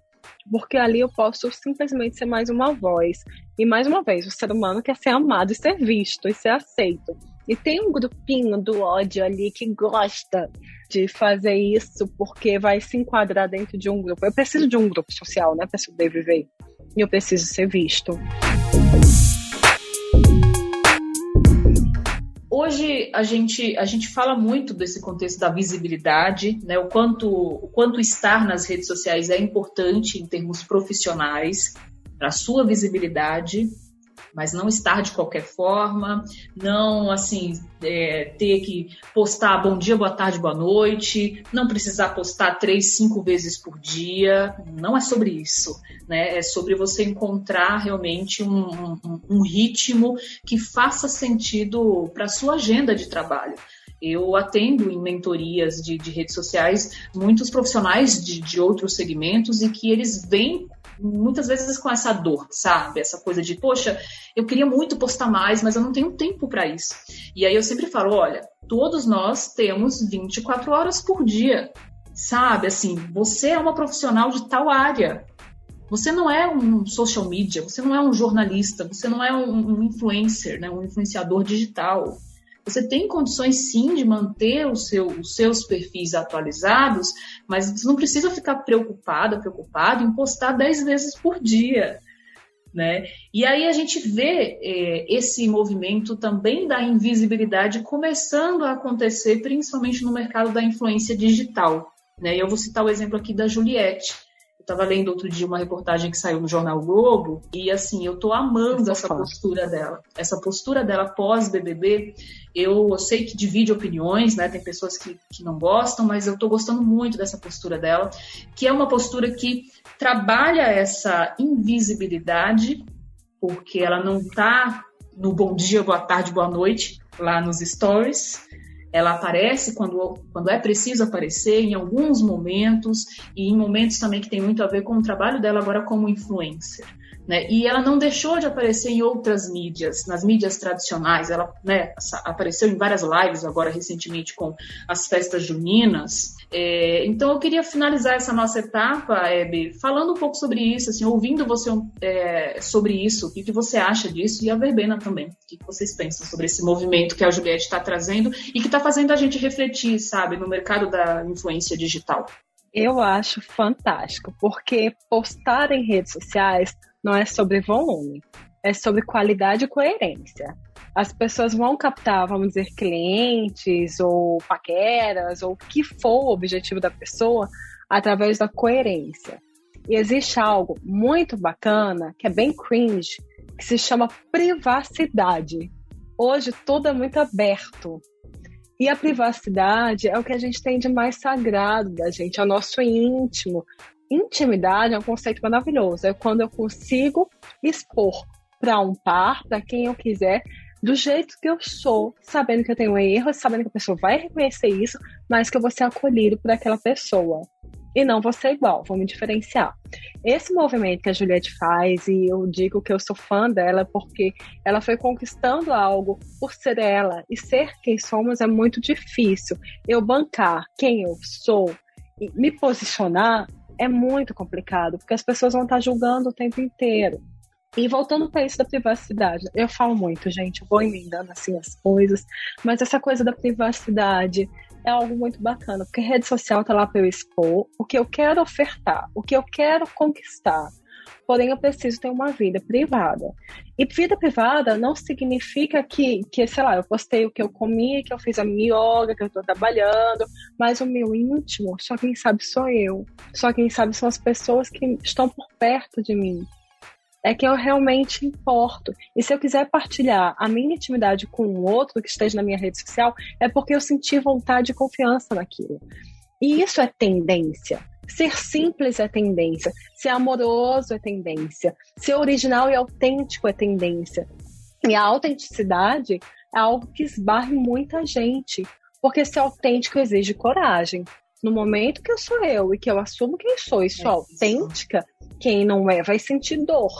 [SPEAKER 2] Porque ali eu posso simplesmente ser mais uma voz. E mais uma vez, o ser humano quer ser amado e ser visto e ser aceito. E tem um grupinho do ódio ali que gosta de fazer isso porque vai se enquadrar dentro de um grupo. Eu preciso de um grupo social, né, para sobreviver. E eu preciso ser visto.
[SPEAKER 1] Hoje a gente, a gente fala muito desse contexto da visibilidade, né? o, quanto, o quanto estar nas redes sociais é importante em termos profissionais, para a sua visibilidade, mas não estar de qualquer forma, não assim é, ter que postar bom dia, boa tarde, boa noite, não precisar postar três, cinco vezes por dia, não é sobre isso, né? É sobre você encontrar realmente um, um, um ritmo que faça sentido para sua agenda de trabalho. Eu atendo em mentorias de, de redes sociais muitos profissionais de, de outros segmentos e que eles vêm muitas vezes com essa dor, sabe? Essa coisa de, poxa, eu queria muito postar mais, mas eu não tenho tempo para isso. E aí eu sempre falo, olha, todos nós temos 24 horas por dia, sabe? Assim, você é uma profissional de tal área. Você não é um social media, você não é um jornalista, você não é um, um influencer, né? um influenciador digital. Você tem condições sim de manter seu, os seus perfis atualizados, mas você não precisa ficar preocupada, preocupado em postar 10 vezes por dia. Né? E aí a gente vê é, esse movimento também da invisibilidade começando a acontecer, principalmente no mercado da influência digital. Né? Eu vou citar o exemplo aqui da Juliette. Eu estava lendo outro dia uma reportagem que saiu no Jornal Globo e assim, eu estou amando essa postura dela. Essa postura dela pós-BBB, eu sei que divide opiniões, né? Tem pessoas que, que não gostam, mas eu estou gostando muito dessa postura dela, que é uma postura que trabalha essa invisibilidade, porque ela não está no bom dia, boa tarde, boa noite, lá nos stories, ela aparece quando, quando é preciso aparecer, em alguns momentos, e em momentos também que tem muito a ver com o trabalho dela agora como influencer. Né? E ela não deixou de aparecer em outras mídias, nas mídias tradicionais. Ela né, apareceu em várias lives agora recentemente com as festas juninas. É, então eu queria finalizar essa nossa etapa, Hebe, falando um pouco sobre isso, assim, ouvindo você é, sobre isso, o que, você acha disso, e a Verbena também. O que, que vocês pensam sobre esse movimento que a Juliette está trazendo e que está fazendo a gente refletir, sabe, no mercado da influência digital?
[SPEAKER 2] Eu acho fantástico, porque postar em redes sociais não é sobre volume, é sobre qualidade e coerência. As pessoas vão captar, vamos dizer, clientes ou paqueras ou o que for o objetivo da pessoa através da coerência. E existe algo muito bacana, que é bem cringe, que se chama privacidade. Hoje tudo é muito aberto. E a privacidade é o que a gente tem de mais sagrado da gente, é o nosso íntimo, intimidade é um conceito maravilhoso. É quando eu consigo expor para um par, para quem eu quiser, do jeito que eu sou, sabendo que eu tenho erros, sabendo que a pessoa vai reconhecer isso, mas que eu vou ser acolhido por aquela pessoa. E não vou ser igual, vou me diferenciar. Esse movimento que a Juliette faz, e eu digo que eu sou fã dela porque ela foi conquistando algo por ser ela, e ser quem somos é muito difícil. Eu bancar quem eu sou, e me posicionar é muito complicado, porque as pessoas vão estar julgando o tempo inteiro. E voltando para isso da privacidade, eu falo muito, gente, vou emendando assim as coisas, mas essa coisa da privacidade é algo muito bacana, porque rede social tá lá para eu expor o que eu quero ofertar, o que eu quero conquistar porém eu preciso ter uma vida privada. E vida privada não significa que, que, sei lá, eu postei o que eu comi, que eu fiz a minha yoga, que eu estou trabalhando, mas o meu íntimo, só quem sabe sou eu. Só quem sabe são as pessoas que estão por perto de mim. É que eu realmente importo. E se eu quiser partilhar a minha intimidade com um outro que esteja na minha rede social, é porque eu senti vontade e confiança naquilo. E isso é tendência. Ser simples é tendência, ser amoroso é tendência, ser original e autêntico é tendência. E a autenticidade é algo que esbarre muita gente, porque ser autêntico exige coragem. No momento que eu sou eu e que eu assumo quem sou e sou é autêntica, quem não é vai sentir dor.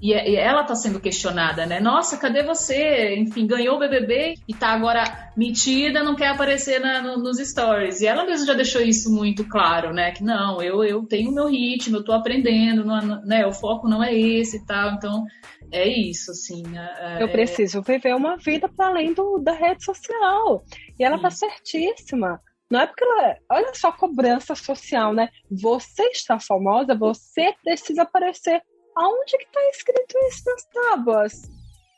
[SPEAKER 1] E, ela está sendo questionada, né? Nossa, cadê você? Enfim, ganhou o BBB e está agora metida, não quer aparecer na, no, nos stories. E ela mesma já deixou isso muito claro, né? Que não, eu, eu tenho o meu ritmo, eu estou aprendendo, não, né? O foco não é esse e tal. Então, é isso, assim. É,
[SPEAKER 2] eu preciso viver uma vida para além do, da rede social. E ela está certíssima. Não é porque ela. Olha só a cobrança social, né? Você está famosa, você precisa aparecer aonde que está escrito isso nas tábuas?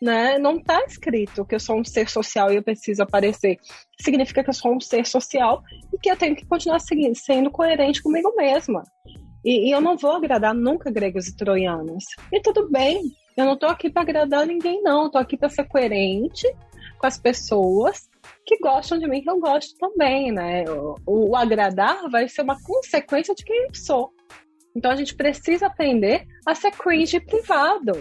[SPEAKER 2] Né? Não está escrito que eu sou um ser social e eu preciso aparecer. Significa que eu sou um ser social e que eu tenho que continuar seguindo, sendo coerente comigo mesma. E, e eu não vou agradar nunca gregos e troianos. E tudo bem, eu não estou aqui para agradar ninguém, não. Estou aqui para ser coerente com as pessoas que gostam de mim, que eu gosto também, né? O, o, agradar vai ser uma consequência de quem eu sou. Então a gente precisa aprender a ser cringe privado.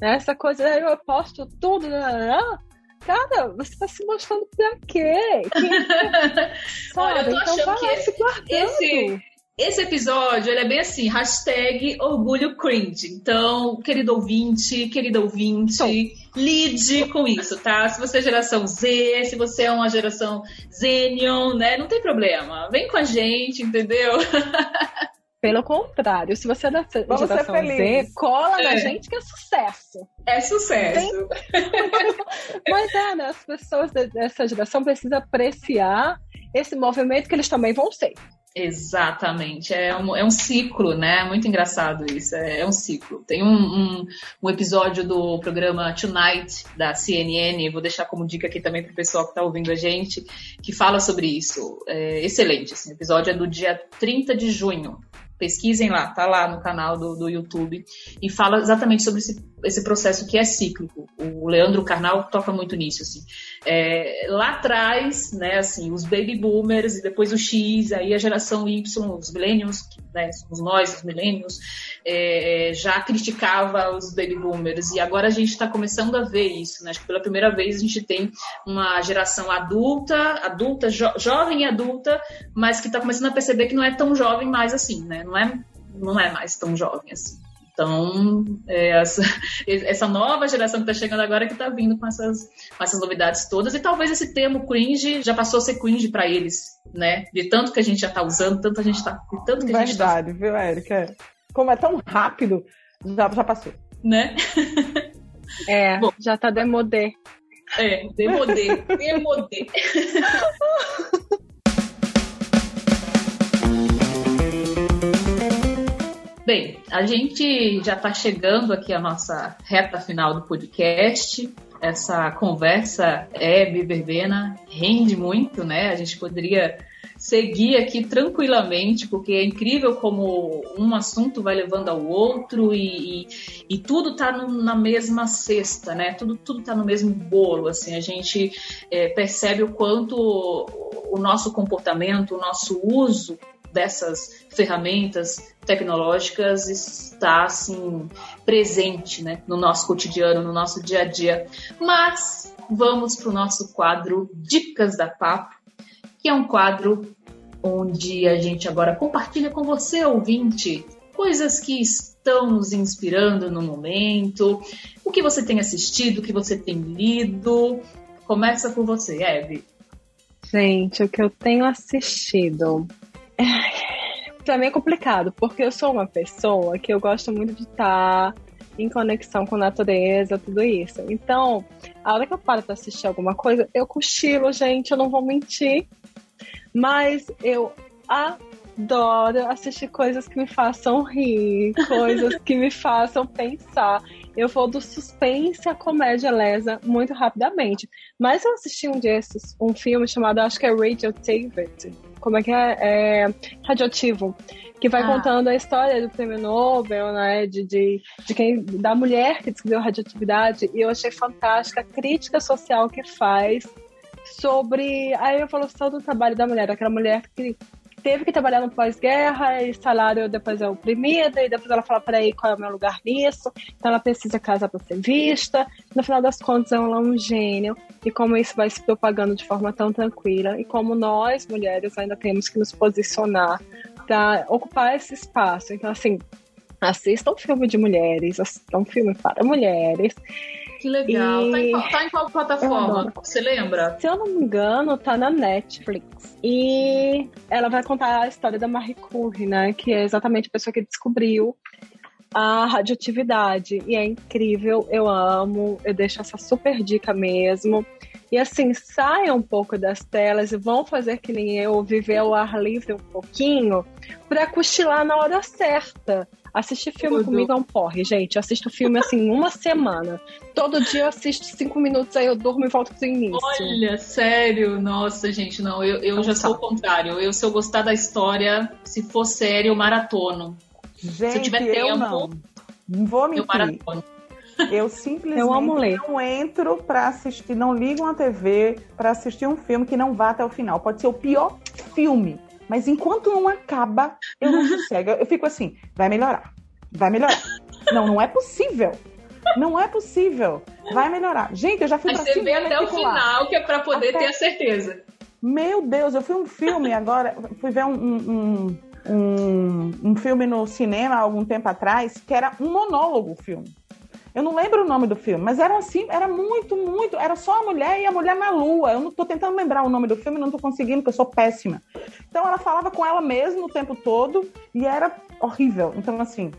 [SPEAKER 2] Né? Essa coisa, eu posto tudo, né, né, né? cara, você tá se mostrando pra quê?
[SPEAKER 1] Olha, eu tô então achando que esse, Esse episódio ele é bem assim, hashtag orgulho cringe. Então, querido ouvinte, querida ouvinte, lide com isso, tá? Se você é geração Z, se você é uma geração Zenion, né? Não tem problema. Vem com a gente, entendeu?
[SPEAKER 2] Pelo contrário, se você é da Vamos geração Z, cola é. na gente que é sucesso.
[SPEAKER 1] É sucesso.
[SPEAKER 2] Mas é, né? As pessoas dessa geração precisam apreciar esse movimento que eles também vão ser.
[SPEAKER 1] Exatamente, é um, é um ciclo, né? Muito engraçado isso, é, é um ciclo. Tem um, um, um, episódio do programa Tonight da CNN, vou deixar como dica aqui também para o pessoal que está ouvindo a gente, que fala sobre isso. É excelente, assim, o episódio é do dia 30 de junho pesquisem lá, tá lá no canal do, do YouTube, e fala exatamente sobre esse, esse processo que é cíclico. O Leandro Carnal toca muito nisso, assim. É, lá atrás, né, assim, os baby boomers e depois o X, aí a geração Y, os millennials, né, somos nós, os millennials, é, já criticava os baby boomers, e agora a gente está começando a ver isso, né, acho que pela primeira vez a gente tem uma geração adulta, adulta, jo jovem e adulta, mas que está começando a perceber que não é tão jovem mais assim, né, não é, não é mais tão jovem assim. Então, é essa, essa nova geração que está chegando agora que está vindo com essas, com essas novidades todas. E talvez esse termo cringe já passou a ser cringe para eles, né? De tanto que a gente já está usando, tanto a gente está. De tanto que
[SPEAKER 3] Verdade, a gente tá... viu, Érica? Como é tão rápido, já, já passou.
[SPEAKER 1] Né?
[SPEAKER 2] É, Bom, já está demodé.
[SPEAKER 1] É, demodé, demodé. Bem, a gente já está chegando aqui à nossa reta final do podcast. Essa conversa é verbena, rende muito, né? A gente poderia seguir aqui tranquilamente, porque é incrível como um assunto vai levando ao outro e, e, e tudo está na mesma cesta, né? Tudo tudo está no mesmo bolo. Assim, a gente é, percebe o quanto o nosso comportamento, o nosso uso dessas ferramentas tecnológicas está assim presente né, no nosso cotidiano, no nosso dia a dia. Mas vamos para o nosso quadro Dicas da Papo, que é um quadro onde a gente agora compartilha com você, ouvinte, coisas que estão nos inspirando no momento, o que você tem assistido, o que você tem lido. Começa com você, Eve.
[SPEAKER 2] Gente, o que eu tenho assistido Pra mim é complicado, porque eu sou uma pessoa que eu gosto muito de estar em conexão com a natureza, tudo isso. Então, a hora que eu paro pra assistir alguma coisa, eu cochilo, gente, eu não vou mentir. Mas eu adoro assistir coisas que me façam rir, coisas que me façam pensar. Eu vou do suspense à comédia lesa muito rapidamente. Mas eu assisti um desses, um filme chamado, acho que é Radio David como é que é? é radioativo, que vai ah. contando a história do prêmio Nobel, né, de, de, de quem, da mulher que descobriu a radioatividade, e eu achei fantástica a crítica social que faz sobre a evolução do trabalho da mulher, aquela mulher que teve que trabalhar no pós-guerra e salário depois é oprimido e depois ela fala para aí qual é o meu lugar nisso, então ela precisa casar para ser vista. No final das contas, ela é um gênio e como isso vai se propagando de forma tão tranquila e como nós mulheres ainda temos que nos posicionar para ocupar esse espaço. Então assim, assistam um filme de mulheres, assistam um filme para mulheres
[SPEAKER 1] que legal. E... Tá, em qual, tá, em qual, plataforma? Você lembra?
[SPEAKER 2] Se eu não me engano, tá na Netflix. E ela vai contar a história da Marie Curie, né? Que é exatamente a pessoa que descobriu a radioatividade. E é incrível, eu amo, eu deixo essa super dica mesmo. E assim, saiam um pouco das telas e vão fazer que nem eu, viver ao ar livre um pouquinho, para cochilar na hora certa. Assistir filme Tudo. comigo é um porre, gente. Eu assisto filme assim uma semana. Todo dia eu assisto cinco minutos, aí eu durmo e volto pro início.
[SPEAKER 1] Olha, sério? Nossa, gente, não. Eu, eu já sou o contrário. Eu, se eu gostar da história, se for sério, eu maratono.
[SPEAKER 3] Gente, se eu tiver tempo, eu não. não vou mentir. Eu maratono. Eu simplesmente eu não entro para assistir, não ligo uma TV para assistir um filme que não vá até o final. Pode ser o pior filme. Mas enquanto não acaba, eu não sossego. Eu fico assim, vai melhorar. Vai melhorar. Não, não é possível. Não é possível. Vai melhorar. Gente, eu já fui Mas pra
[SPEAKER 1] você vê até o final, que é pra poder até... ter a certeza.
[SPEAKER 3] Meu Deus, eu fui um filme agora, fui ver um, um, um, um filme no cinema há algum tempo atrás que era um monólogo o filme. Eu não lembro o nome do filme, mas era assim, era muito, muito. Era só a mulher e a mulher na lua. Eu não tô tentando lembrar o nome do filme, não tô conseguindo, porque eu sou péssima. Então ela falava com ela mesma o tempo todo e era horrível. Então, assim,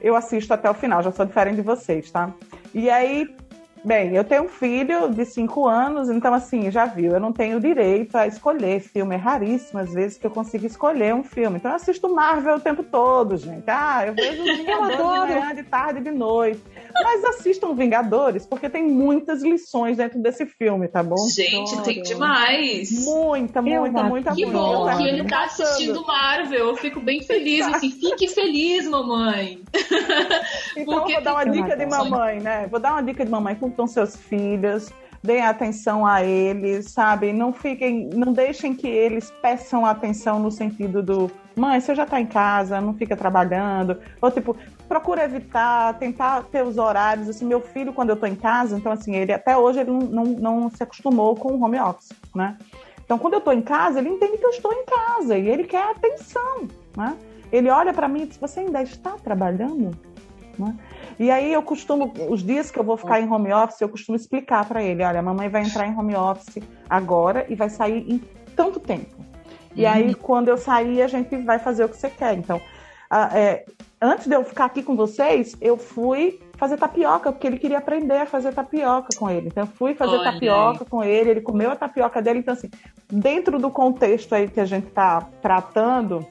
[SPEAKER 3] eu assisto até o final, já sou diferente de vocês, tá? E aí Bem, eu tenho um filho de 5 anos, então assim, já viu, eu não tenho direito a escolher filme. É raríssimo às vezes que eu consigo escolher um filme. Então eu assisto Marvel o tempo todo, gente. Ah, eu vejo os Vingadores de manhã, de tarde, de noite. Mas assistam Vingadores, porque tem muitas lições dentro desse filme, tá bom?
[SPEAKER 1] Gente, tem demais.
[SPEAKER 3] Muita, muita, muita,
[SPEAKER 1] que
[SPEAKER 3] muita.
[SPEAKER 1] bom que ele tá assistindo Marvel. Eu fico bem feliz, assim, fique feliz, mamãe.
[SPEAKER 3] Então porque eu vou dar uma dica de mamãe, né? Vou dar uma dica de mamãe com com seus filhos, deem atenção a eles, sabe? Não fiquem, não deixem que eles peçam atenção no sentido do mãe, você já está em casa, não fica trabalhando, ou tipo, procura evitar, tentar ter os horários, assim, meu filho quando eu estou em casa, então assim, ele até hoje ele não, não, não se acostumou com o home office, né? Então, quando eu estou em casa, ele entende que eu estou em casa e ele quer atenção, né? Ele olha para mim e diz: Você ainda está trabalhando? Né? E aí eu costumo, os dias que eu vou ficar em home office, eu costumo explicar para ele, olha, a mamãe vai entrar em home office agora e vai sair em tanto tempo. E uhum. aí, quando eu sair, a gente vai fazer o que você quer. Então, é, antes de eu ficar aqui com vocês, eu fui fazer tapioca, porque ele queria aprender a fazer tapioca com ele. Então, eu fui fazer Olha. tapioca com ele, ele comeu a tapioca dele. Então, assim, dentro do contexto aí que a gente está tratando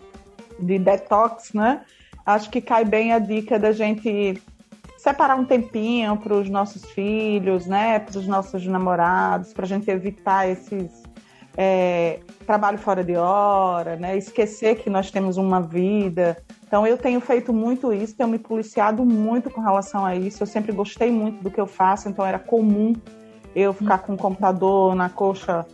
[SPEAKER 3] de detox, né? Acho que cai bem a dica da gente separar um tempinho para os nossos filhos, né, para os nossos namorados, para a gente evitar esses é, trabalho fora de hora, né, esquecer que nós temos uma vida. Então eu tenho feito muito isso, tenho me policiado muito com relação a isso. Eu sempre gostei muito do que eu faço, então era comum eu ficar com o computador na coxa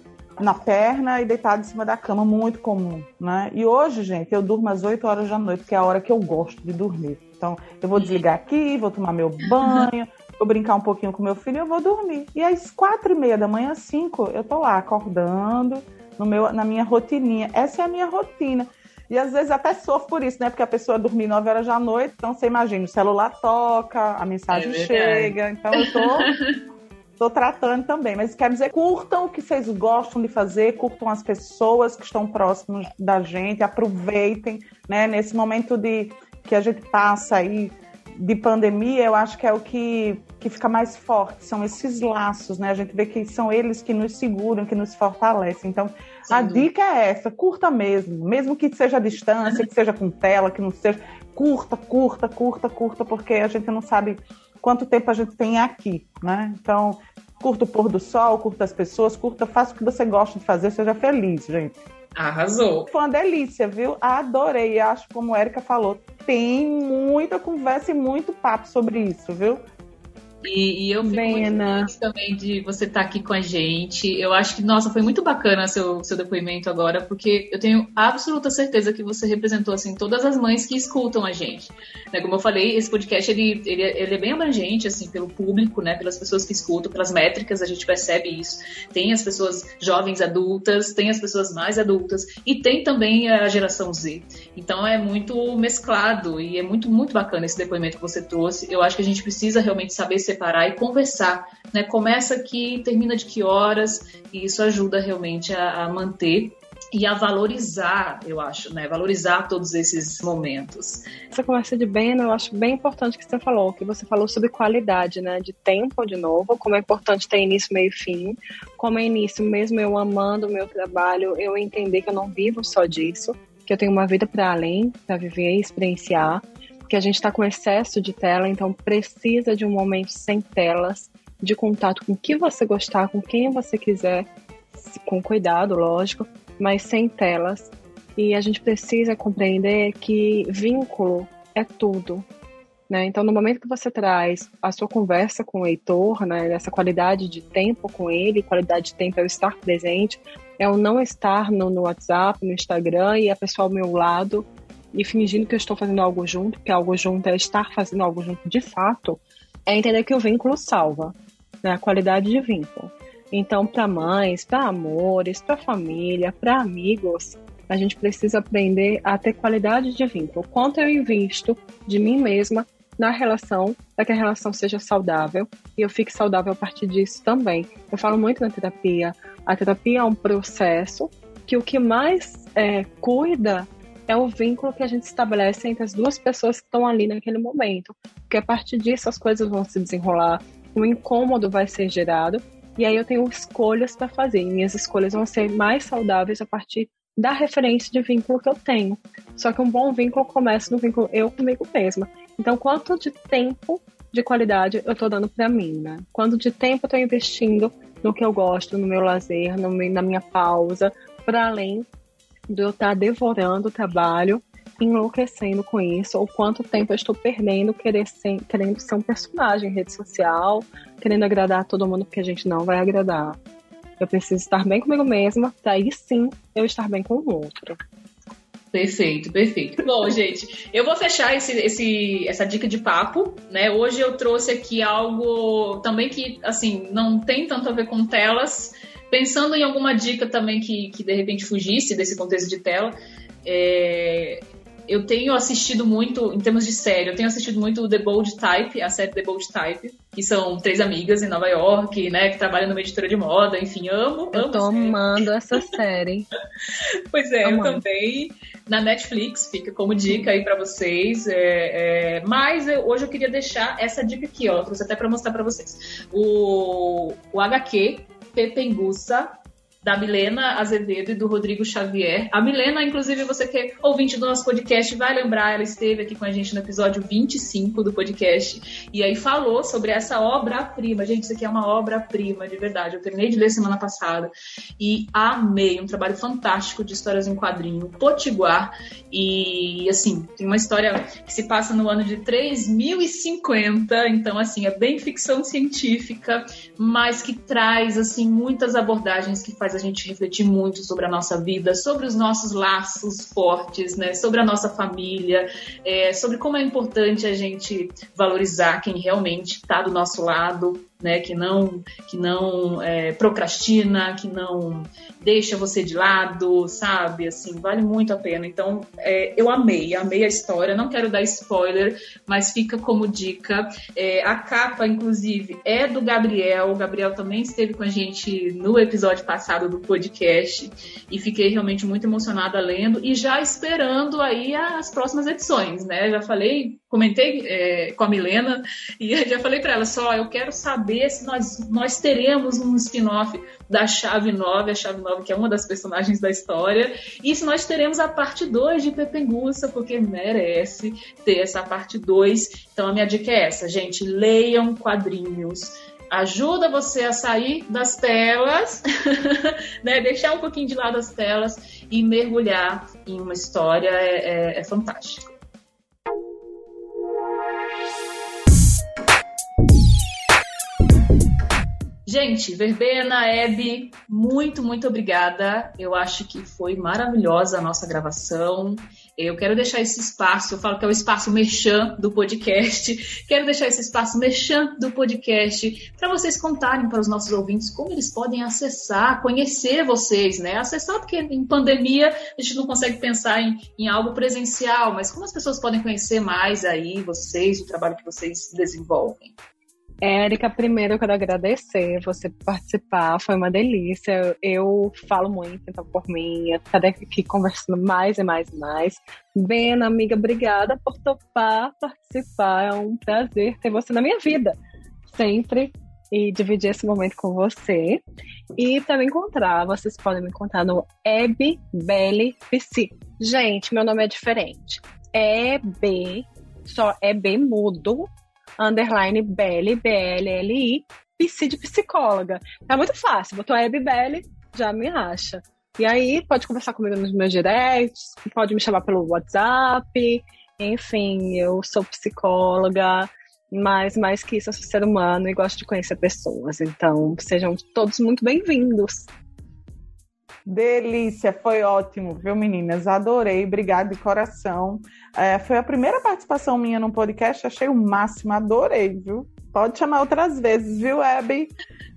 [SPEAKER 3] na perna e deitado em cima da cama, muito comum, né? E hoje, gente, eu durmo às 8 horas da noite, que é a hora que eu gosto de dormir. Então, eu vou desligar aqui, vou tomar meu banho, vou brincar um pouquinho com meu filho e eu vou dormir. E às quatro e meia da manhã, cinco, eu tô lá acordando no meu, na minha rotininha. Essa é a minha rotina. E às vezes até sofro por isso, né? Porque a pessoa dormir 9 horas da noite, então você imagina, o celular toca, a mensagem é chega, então eu tô, tô tratando também. Mas quero dizer, curtam o que vocês gostam de fazer, curtam as pessoas que estão próximas da gente, aproveitem, né? Nesse momento de que a gente passa aí de pandemia, eu acho que é o que, que fica mais forte, são esses laços, né? A gente vê que são eles que nos seguram, que nos fortalecem. Então, Sim. a dica é essa, curta mesmo, mesmo que seja a distância, que seja com tela, que não seja, curta, curta, curta, curta, porque a gente não sabe quanto tempo a gente tem aqui, né? Então, curta o pôr do sol, curta as pessoas, curta, faça o que você gosta de fazer, seja feliz, gente.
[SPEAKER 1] Arrasou.
[SPEAKER 3] Foi uma delícia, viu? Adorei. Acho, como a Erika falou, tem muita conversa e muito papo sobre isso, viu?
[SPEAKER 1] E, e eu fico Bem, muito feliz também de você estar tá aqui com a gente. Eu acho que, nossa, foi muito bacana seu, seu depoimento agora, porque eu tenho absoluta certeza que você representou, assim, todas as mães que escutam a gente. Né? Como eu falei, esse podcast, ele, ele, ele é bem abrangente, assim, pelo público, né? Pelas pessoas que escutam, pelas métricas, a gente percebe isso. Tem as pessoas jovens adultas, tem as pessoas mais adultas, e tem também a geração Z. Então é muito mesclado, e é muito, muito bacana esse depoimento que você trouxe. Eu acho que a gente precisa realmente saber se separar e conversar. Né? Começa aqui, termina de que horas, e isso ajuda realmente a, a manter e a valorizar, eu acho, né? Valorizar todos esses momentos.
[SPEAKER 2] Essa conversa de Ben, eu acho bem importante que você falou, que você falou sobre qualidade, né? De tempo, de novo, como é importante ter início, meio e fim. Como é início, mesmo eu amando o meu trabalho, eu entender que eu não vivo só disso, que eu tenho uma vida para além, para viver e experienciar que a gente está com excesso de tela, então precisa de um momento sem telas, de contato com o que você gostar, com quem você quiser, com cuidado, lógico, mas sem telas. E a gente precisa compreender que vínculo é tudo. Né? Então, no momento que você traz a sua conversa com o Heitor, né, essa qualidade de tempo com ele, qualidade de tempo é o estar presente, é o não estar no, no WhatsApp, no Instagram e a pessoa ao meu lado e fingindo que eu estou fazendo algo junto, que algo junto é estar fazendo algo junto de fato, é entender que o vínculo salva, né? A qualidade de vínculo. Então, para mães, para amores, para família, para amigos, a gente precisa aprender a ter qualidade de vínculo. Quanto eu invisto de mim mesma na relação, para que a relação seja saudável e eu fique saudável a partir disso também. Eu falo muito na terapia. A terapia é um processo que o que mais é, cuida é o vínculo que a gente estabelece entre as duas pessoas que estão ali naquele momento. Porque a partir disso as coisas vão se desenrolar, um incômodo vai ser gerado e aí eu tenho escolhas para fazer. Minhas escolhas vão ser mais saudáveis a partir da referência de vínculo que eu tenho. Só que um bom vínculo começa no vínculo eu comigo mesma. Então, quanto de tempo de qualidade eu estou dando para mim, né? Quanto de tempo eu estou investindo no que eu gosto, no meu lazer, no na minha pausa, para além de eu estar devorando o trabalho, enlouquecendo com isso, ou quanto tempo eu estou perdendo querer ser, querendo ser um personagem em rede social, querendo agradar todo mundo, porque a gente não vai agradar. Eu preciso estar bem comigo mesma, para aí sim eu estar bem com o outro.
[SPEAKER 1] Perfeito, perfeito. Bom, gente, eu vou fechar esse, esse, essa dica de papo, né? Hoje eu trouxe aqui algo também que, assim, não tem tanto a ver com telas, pensando em alguma dica também que, que de repente fugisse desse contexto de tela. É, eu tenho assistido muito, em termos de série, eu tenho assistido muito The Bold Type, a série The Bold Type, que são três amigas em Nova York, né, que trabalham numa editora de moda, enfim, amo,
[SPEAKER 2] eu
[SPEAKER 1] amo.
[SPEAKER 2] tô amando essa série.
[SPEAKER 1] pois é, Amando. eu também. Na Netflix, fica como dica aí para vocês. É, é, mas eu, hoje eu queria deixar essa dica aqui, ó, trouxe até para mostrar para vocês. O, o HQ Pepenguça da Milena Azevedo e do Rodrigo Xavier. A Milena, inclusive, você que é ouvinte do nosso podcast, vai lembrar, ela esteve aqui com a gente no episódio 25 do podcast e aí falou sobre essa obra-prima. Gente, isso aqui é uma obra-prima, de verdade. Eu terminei de ler semana passada e amei. Um trabalho fantástico de histórias em quadrinho, Potiguar. E, assim, tem uma história que se passa no ano de 3050, então, assim, é bem ficção científica, mas que traz, assim, muitas abordagens que faz faz a gente refletir muito sobre a nossa vida, sobre os nossos laços fortes, né? sobre a nossa família, é, sobre como é importante a gente valorizar quem realmente está do nosso lado, né, que não, que não é, procrastina, que não deixa você de lado, sabe? Assim, vale muito a pena. Então, é, eu amei, amei a história. Não quero dar spoiler, mas fica como dica. É, a capa, inclusive, é do Gabriel. O Gabriel também esteve com a gente no episódio passado do podcast e fiquei realmente muito emocionada lendo e já esperando aí as próximas edições, né? Já falei, comentei é, com a Milena e já falei para ela só, eu quero saber se nós, nós teremos um spin-off da Chave 9, a Chave 9 que é uma das personagens da história, e se nós teremos a parte 2 de Pepenguça, porque merece ter essa parte 2. Então a minha dica é essa, gente, leiam quadrinhos ajuda você a sair das telas, né? deixar um pouquinho de lado as telas e mergulhar em uma história é, é, é fantástico. Gente, Verbena, Hebe, muito, muito obrigada. Eu acho que foi maravilhosa a nossa gravação. Eu quero deixar esse espaço, eu falo que é o espaço merchan do podcast. Quero deixar esse espaço merchan do podcast para vocês contarem para os nossos ouvintes como eles podem acessar, conhecer vocês, né? Acessar, porque em pandemia a gente não consegue pensar em, em algo presencial, mas como as pessoas podem conhecer mais aí vocês, o trabalho que vocês desenvolvem?
[SPEAKER 2] Érica, primeiro eu quero agradecer você participar, foi uma delícia. Eu falo muito, então por mim, estarei aqui conversando mais e mais e mais. Bena, amiga, obrigada por topar participar. É um prazer ter você na minha vida, sempre. E dividir esse momento com você. E me encontrar, vocês podem me encontrar no Eb Belly PC. Gente, meu nome é diferente. É B, só é B mudo, underline Belly, B-L-L-I, psi de psicóloga. É muito fácil, botou Hebe Belly, já me acha. E aí, pode conversar comigo nos meus directs, pode me chamar pelo WhatsApp, enfim, eu sou psicóloga, mas mais que isso, eu sou ser humano e gosto de conhecer pessoas. Então, sejam todos muito bem-vindos.
[SPEAKER 3] Delícia, foi ótimo, viu, meninas? Adorei, obrigada de coração. É, foi a primeira participação minha no podcast, achei o máximo, adorei, viu? Pode chamar outras vezes, viu, Abby?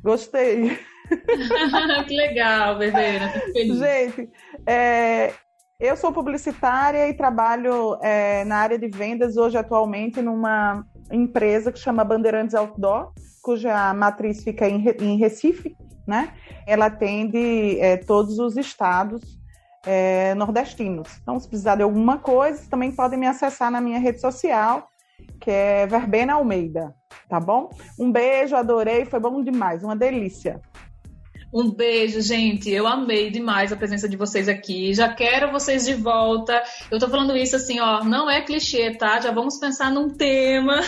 [SPEAKER 3] Gostei.
[SPEAKER 1] que legal, feliz.
[SPEAKER 3] Gente, é, Eu sou publicitária e trabalho é, na área de vendas hoje atualmente numa empresa que chama Bandeirantes Outdoor, cuja matriz fica em, em Recife, né? Ela atende é, todos os estados é, nordestinos. Então, se precisar de alguma coisa, também podem me acessar na minha rede social, que é Verbena Almeida, tá bom? Um beijo, adorei, foi bom demais, uma delícia.
[SPEAKER 1] Um beijo, gente. Eu amei demais a presença de vocês aqui. Já quero vocês de volta. Eu tô falando isso assim, ó, não é clichê, tá? Já vamos pensar num tema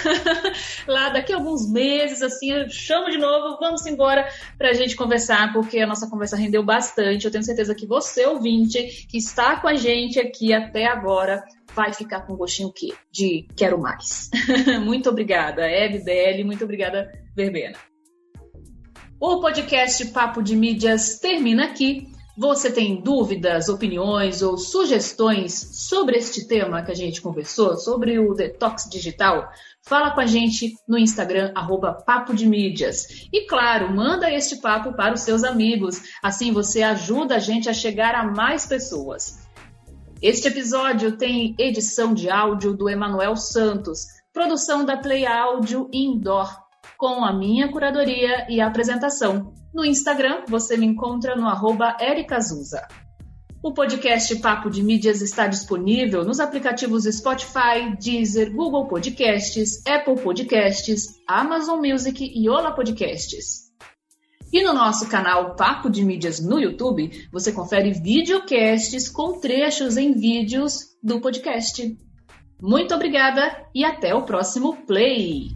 [SPEAKER 1] lá daqui a alguns meses, assim, eu chamo de novo, vamos embora pra gente conversar, porque a nossa conversa rendeu bastante. Eu tenho certeza que você, ouvinte, que está com a gente aqui até agora, vai ficar com gostinho o quê? De quero mais. muito obrigada, Eve muito obrigada, Verbena. O podcast Papo de Mídias termina aqui. Você tem dúvidas, opiniões ou sugestões sobre este tema que a gente conversou, sobre o detox digital? Fala com a gente no Instagram, arroba Papo de Mídias. E claro, manda este papo para os seus amigos. Assim você ajuda a gente a chegar a mais pessoas. Este episódio tem edição de áudio do Emanuel Santos, produção da Play Áudio Indoor com a minha curadoria e apresentação. No Instagram, você me encontra no arroba ericazusa. O podcast Papo de Mídias está disponível nos aplicativos Spotify, Deezer, Google Podcasts, Apple Podcasts, Amazon Music e Ola Podcasts. E no nosso canal Papo de Mídias no YouTube, você confere videocasts com trechos em vídeos do podcast. Muito obrigada e até o próximo Play!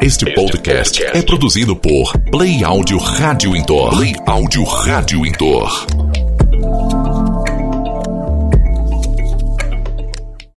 [SPEAKER 4] Este podcast é produzido por Play Áudio Rádio Indoor. Play Áudio Rádio Indoor.